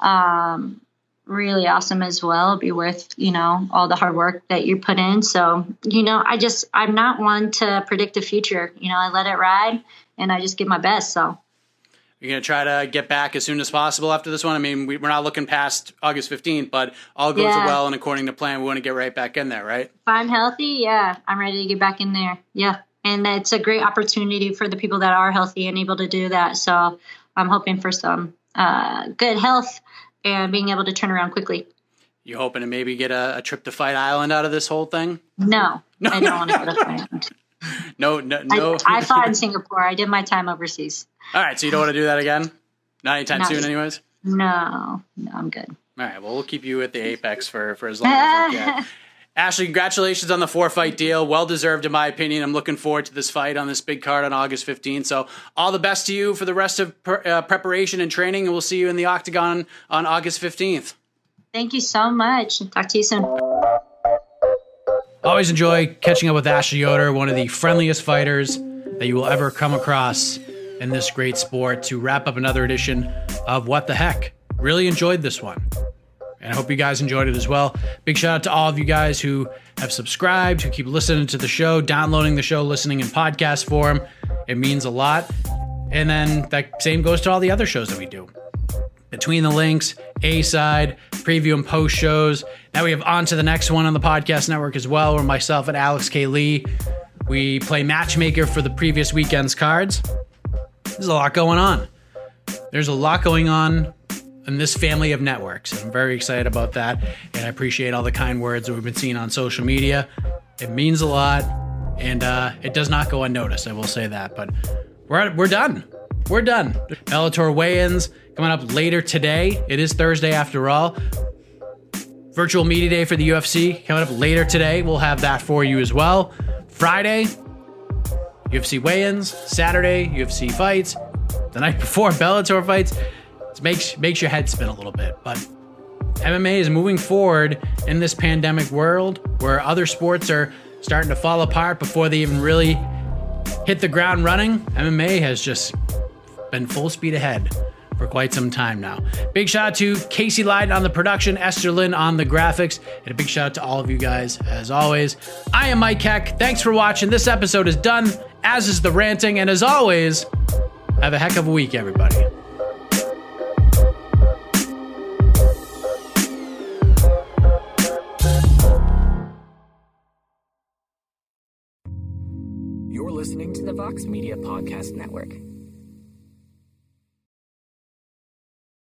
um, really awesome as well. Be worth, you know, all the hard work that you put in. So, you know, I just, I'm not one to predict the future. You know, I let it ride and I just give my best. So, You're going to try to get back as soon as possible after this one. I mean, we, we're not looking past August 15th, but all goes Yeah. well and according to plan, we want to get right back in there, right? if I'm healthy, yeah, I'm ready to get back in there. Yeah. And it's a great opportunity for the people that are healthy and able to do that. So I'm hoping for some uh, good health and being able to turn around quickly. You hoping to maybe get a, a trip to Fight Island out of this whole thing? No, No, I don't want to go to Thailand. No, [laughs] no, no. I, I fought in Singapore. I did my time overseas. All right, so you don't want to do that again? Not anytime Not soon, anyways. No, no, I'm good. All right, well, we'll keep you at the apex for for as long as we [laughs] can. Ashley, congratulations on the four fight deal. Well deserved, in my opinion. I'm looking forward to this fight on this big card on August 15th. So, all the best to you for the rest of uh, preparation and training, and we'll see you in the octagon on August 15th. Thank you so much. Talk to you soon. Always enjoy catching up with Ashley Yoder, one of the friendliest fighters that you will ever come across in this great sport, to wrap up another edition of What the Heck. Really enjoyed this one. And I hope you guys enjoyed it as well. Big shout out to all of you guys who have subscribed, who keep listening to the show, downloading the show, listening in podcast form. It means a lot. And then that same goes to all the other shows that we do. Between the links, A side, preview and post shows. Now we have on to the next one on the podcast network as well, where myself and Alex K. Lee, we play matchmaker for the previous weekend's cards. There's a lot going on. There's a lot going on in this family of networks. I'm very excited about that, and I appreciate all the kind words that we've been seeing on social media. It means a lot, and uh, it does not go unnoticed. I will say that, but we're we're done. We're done. Bellator weigh-ins coming up later today. It is Thursday after all. Virtual media day for the UFC coming up later today. We'll have that for you as well. Friday, UFC weigh-ins. Saturday, UFC fights. The night before, [laughs] Bellator fights. It makes makes your head spin a little bit, but MMA is moving forward in this pandemic world where other sports are starting to fall apart before they even really hit the ground running. MMA has just been full speed ahead for quite some time now. Big shout out to Casey Lyden on the production, Esther Lynn on the graphics, and a big shout out to all of you guys as always. I am Mike Heck. Thanks for watching. This episode is done, as is the ranting, and as always, have a heck of a week, everybody. The Vox Media Podcast Network.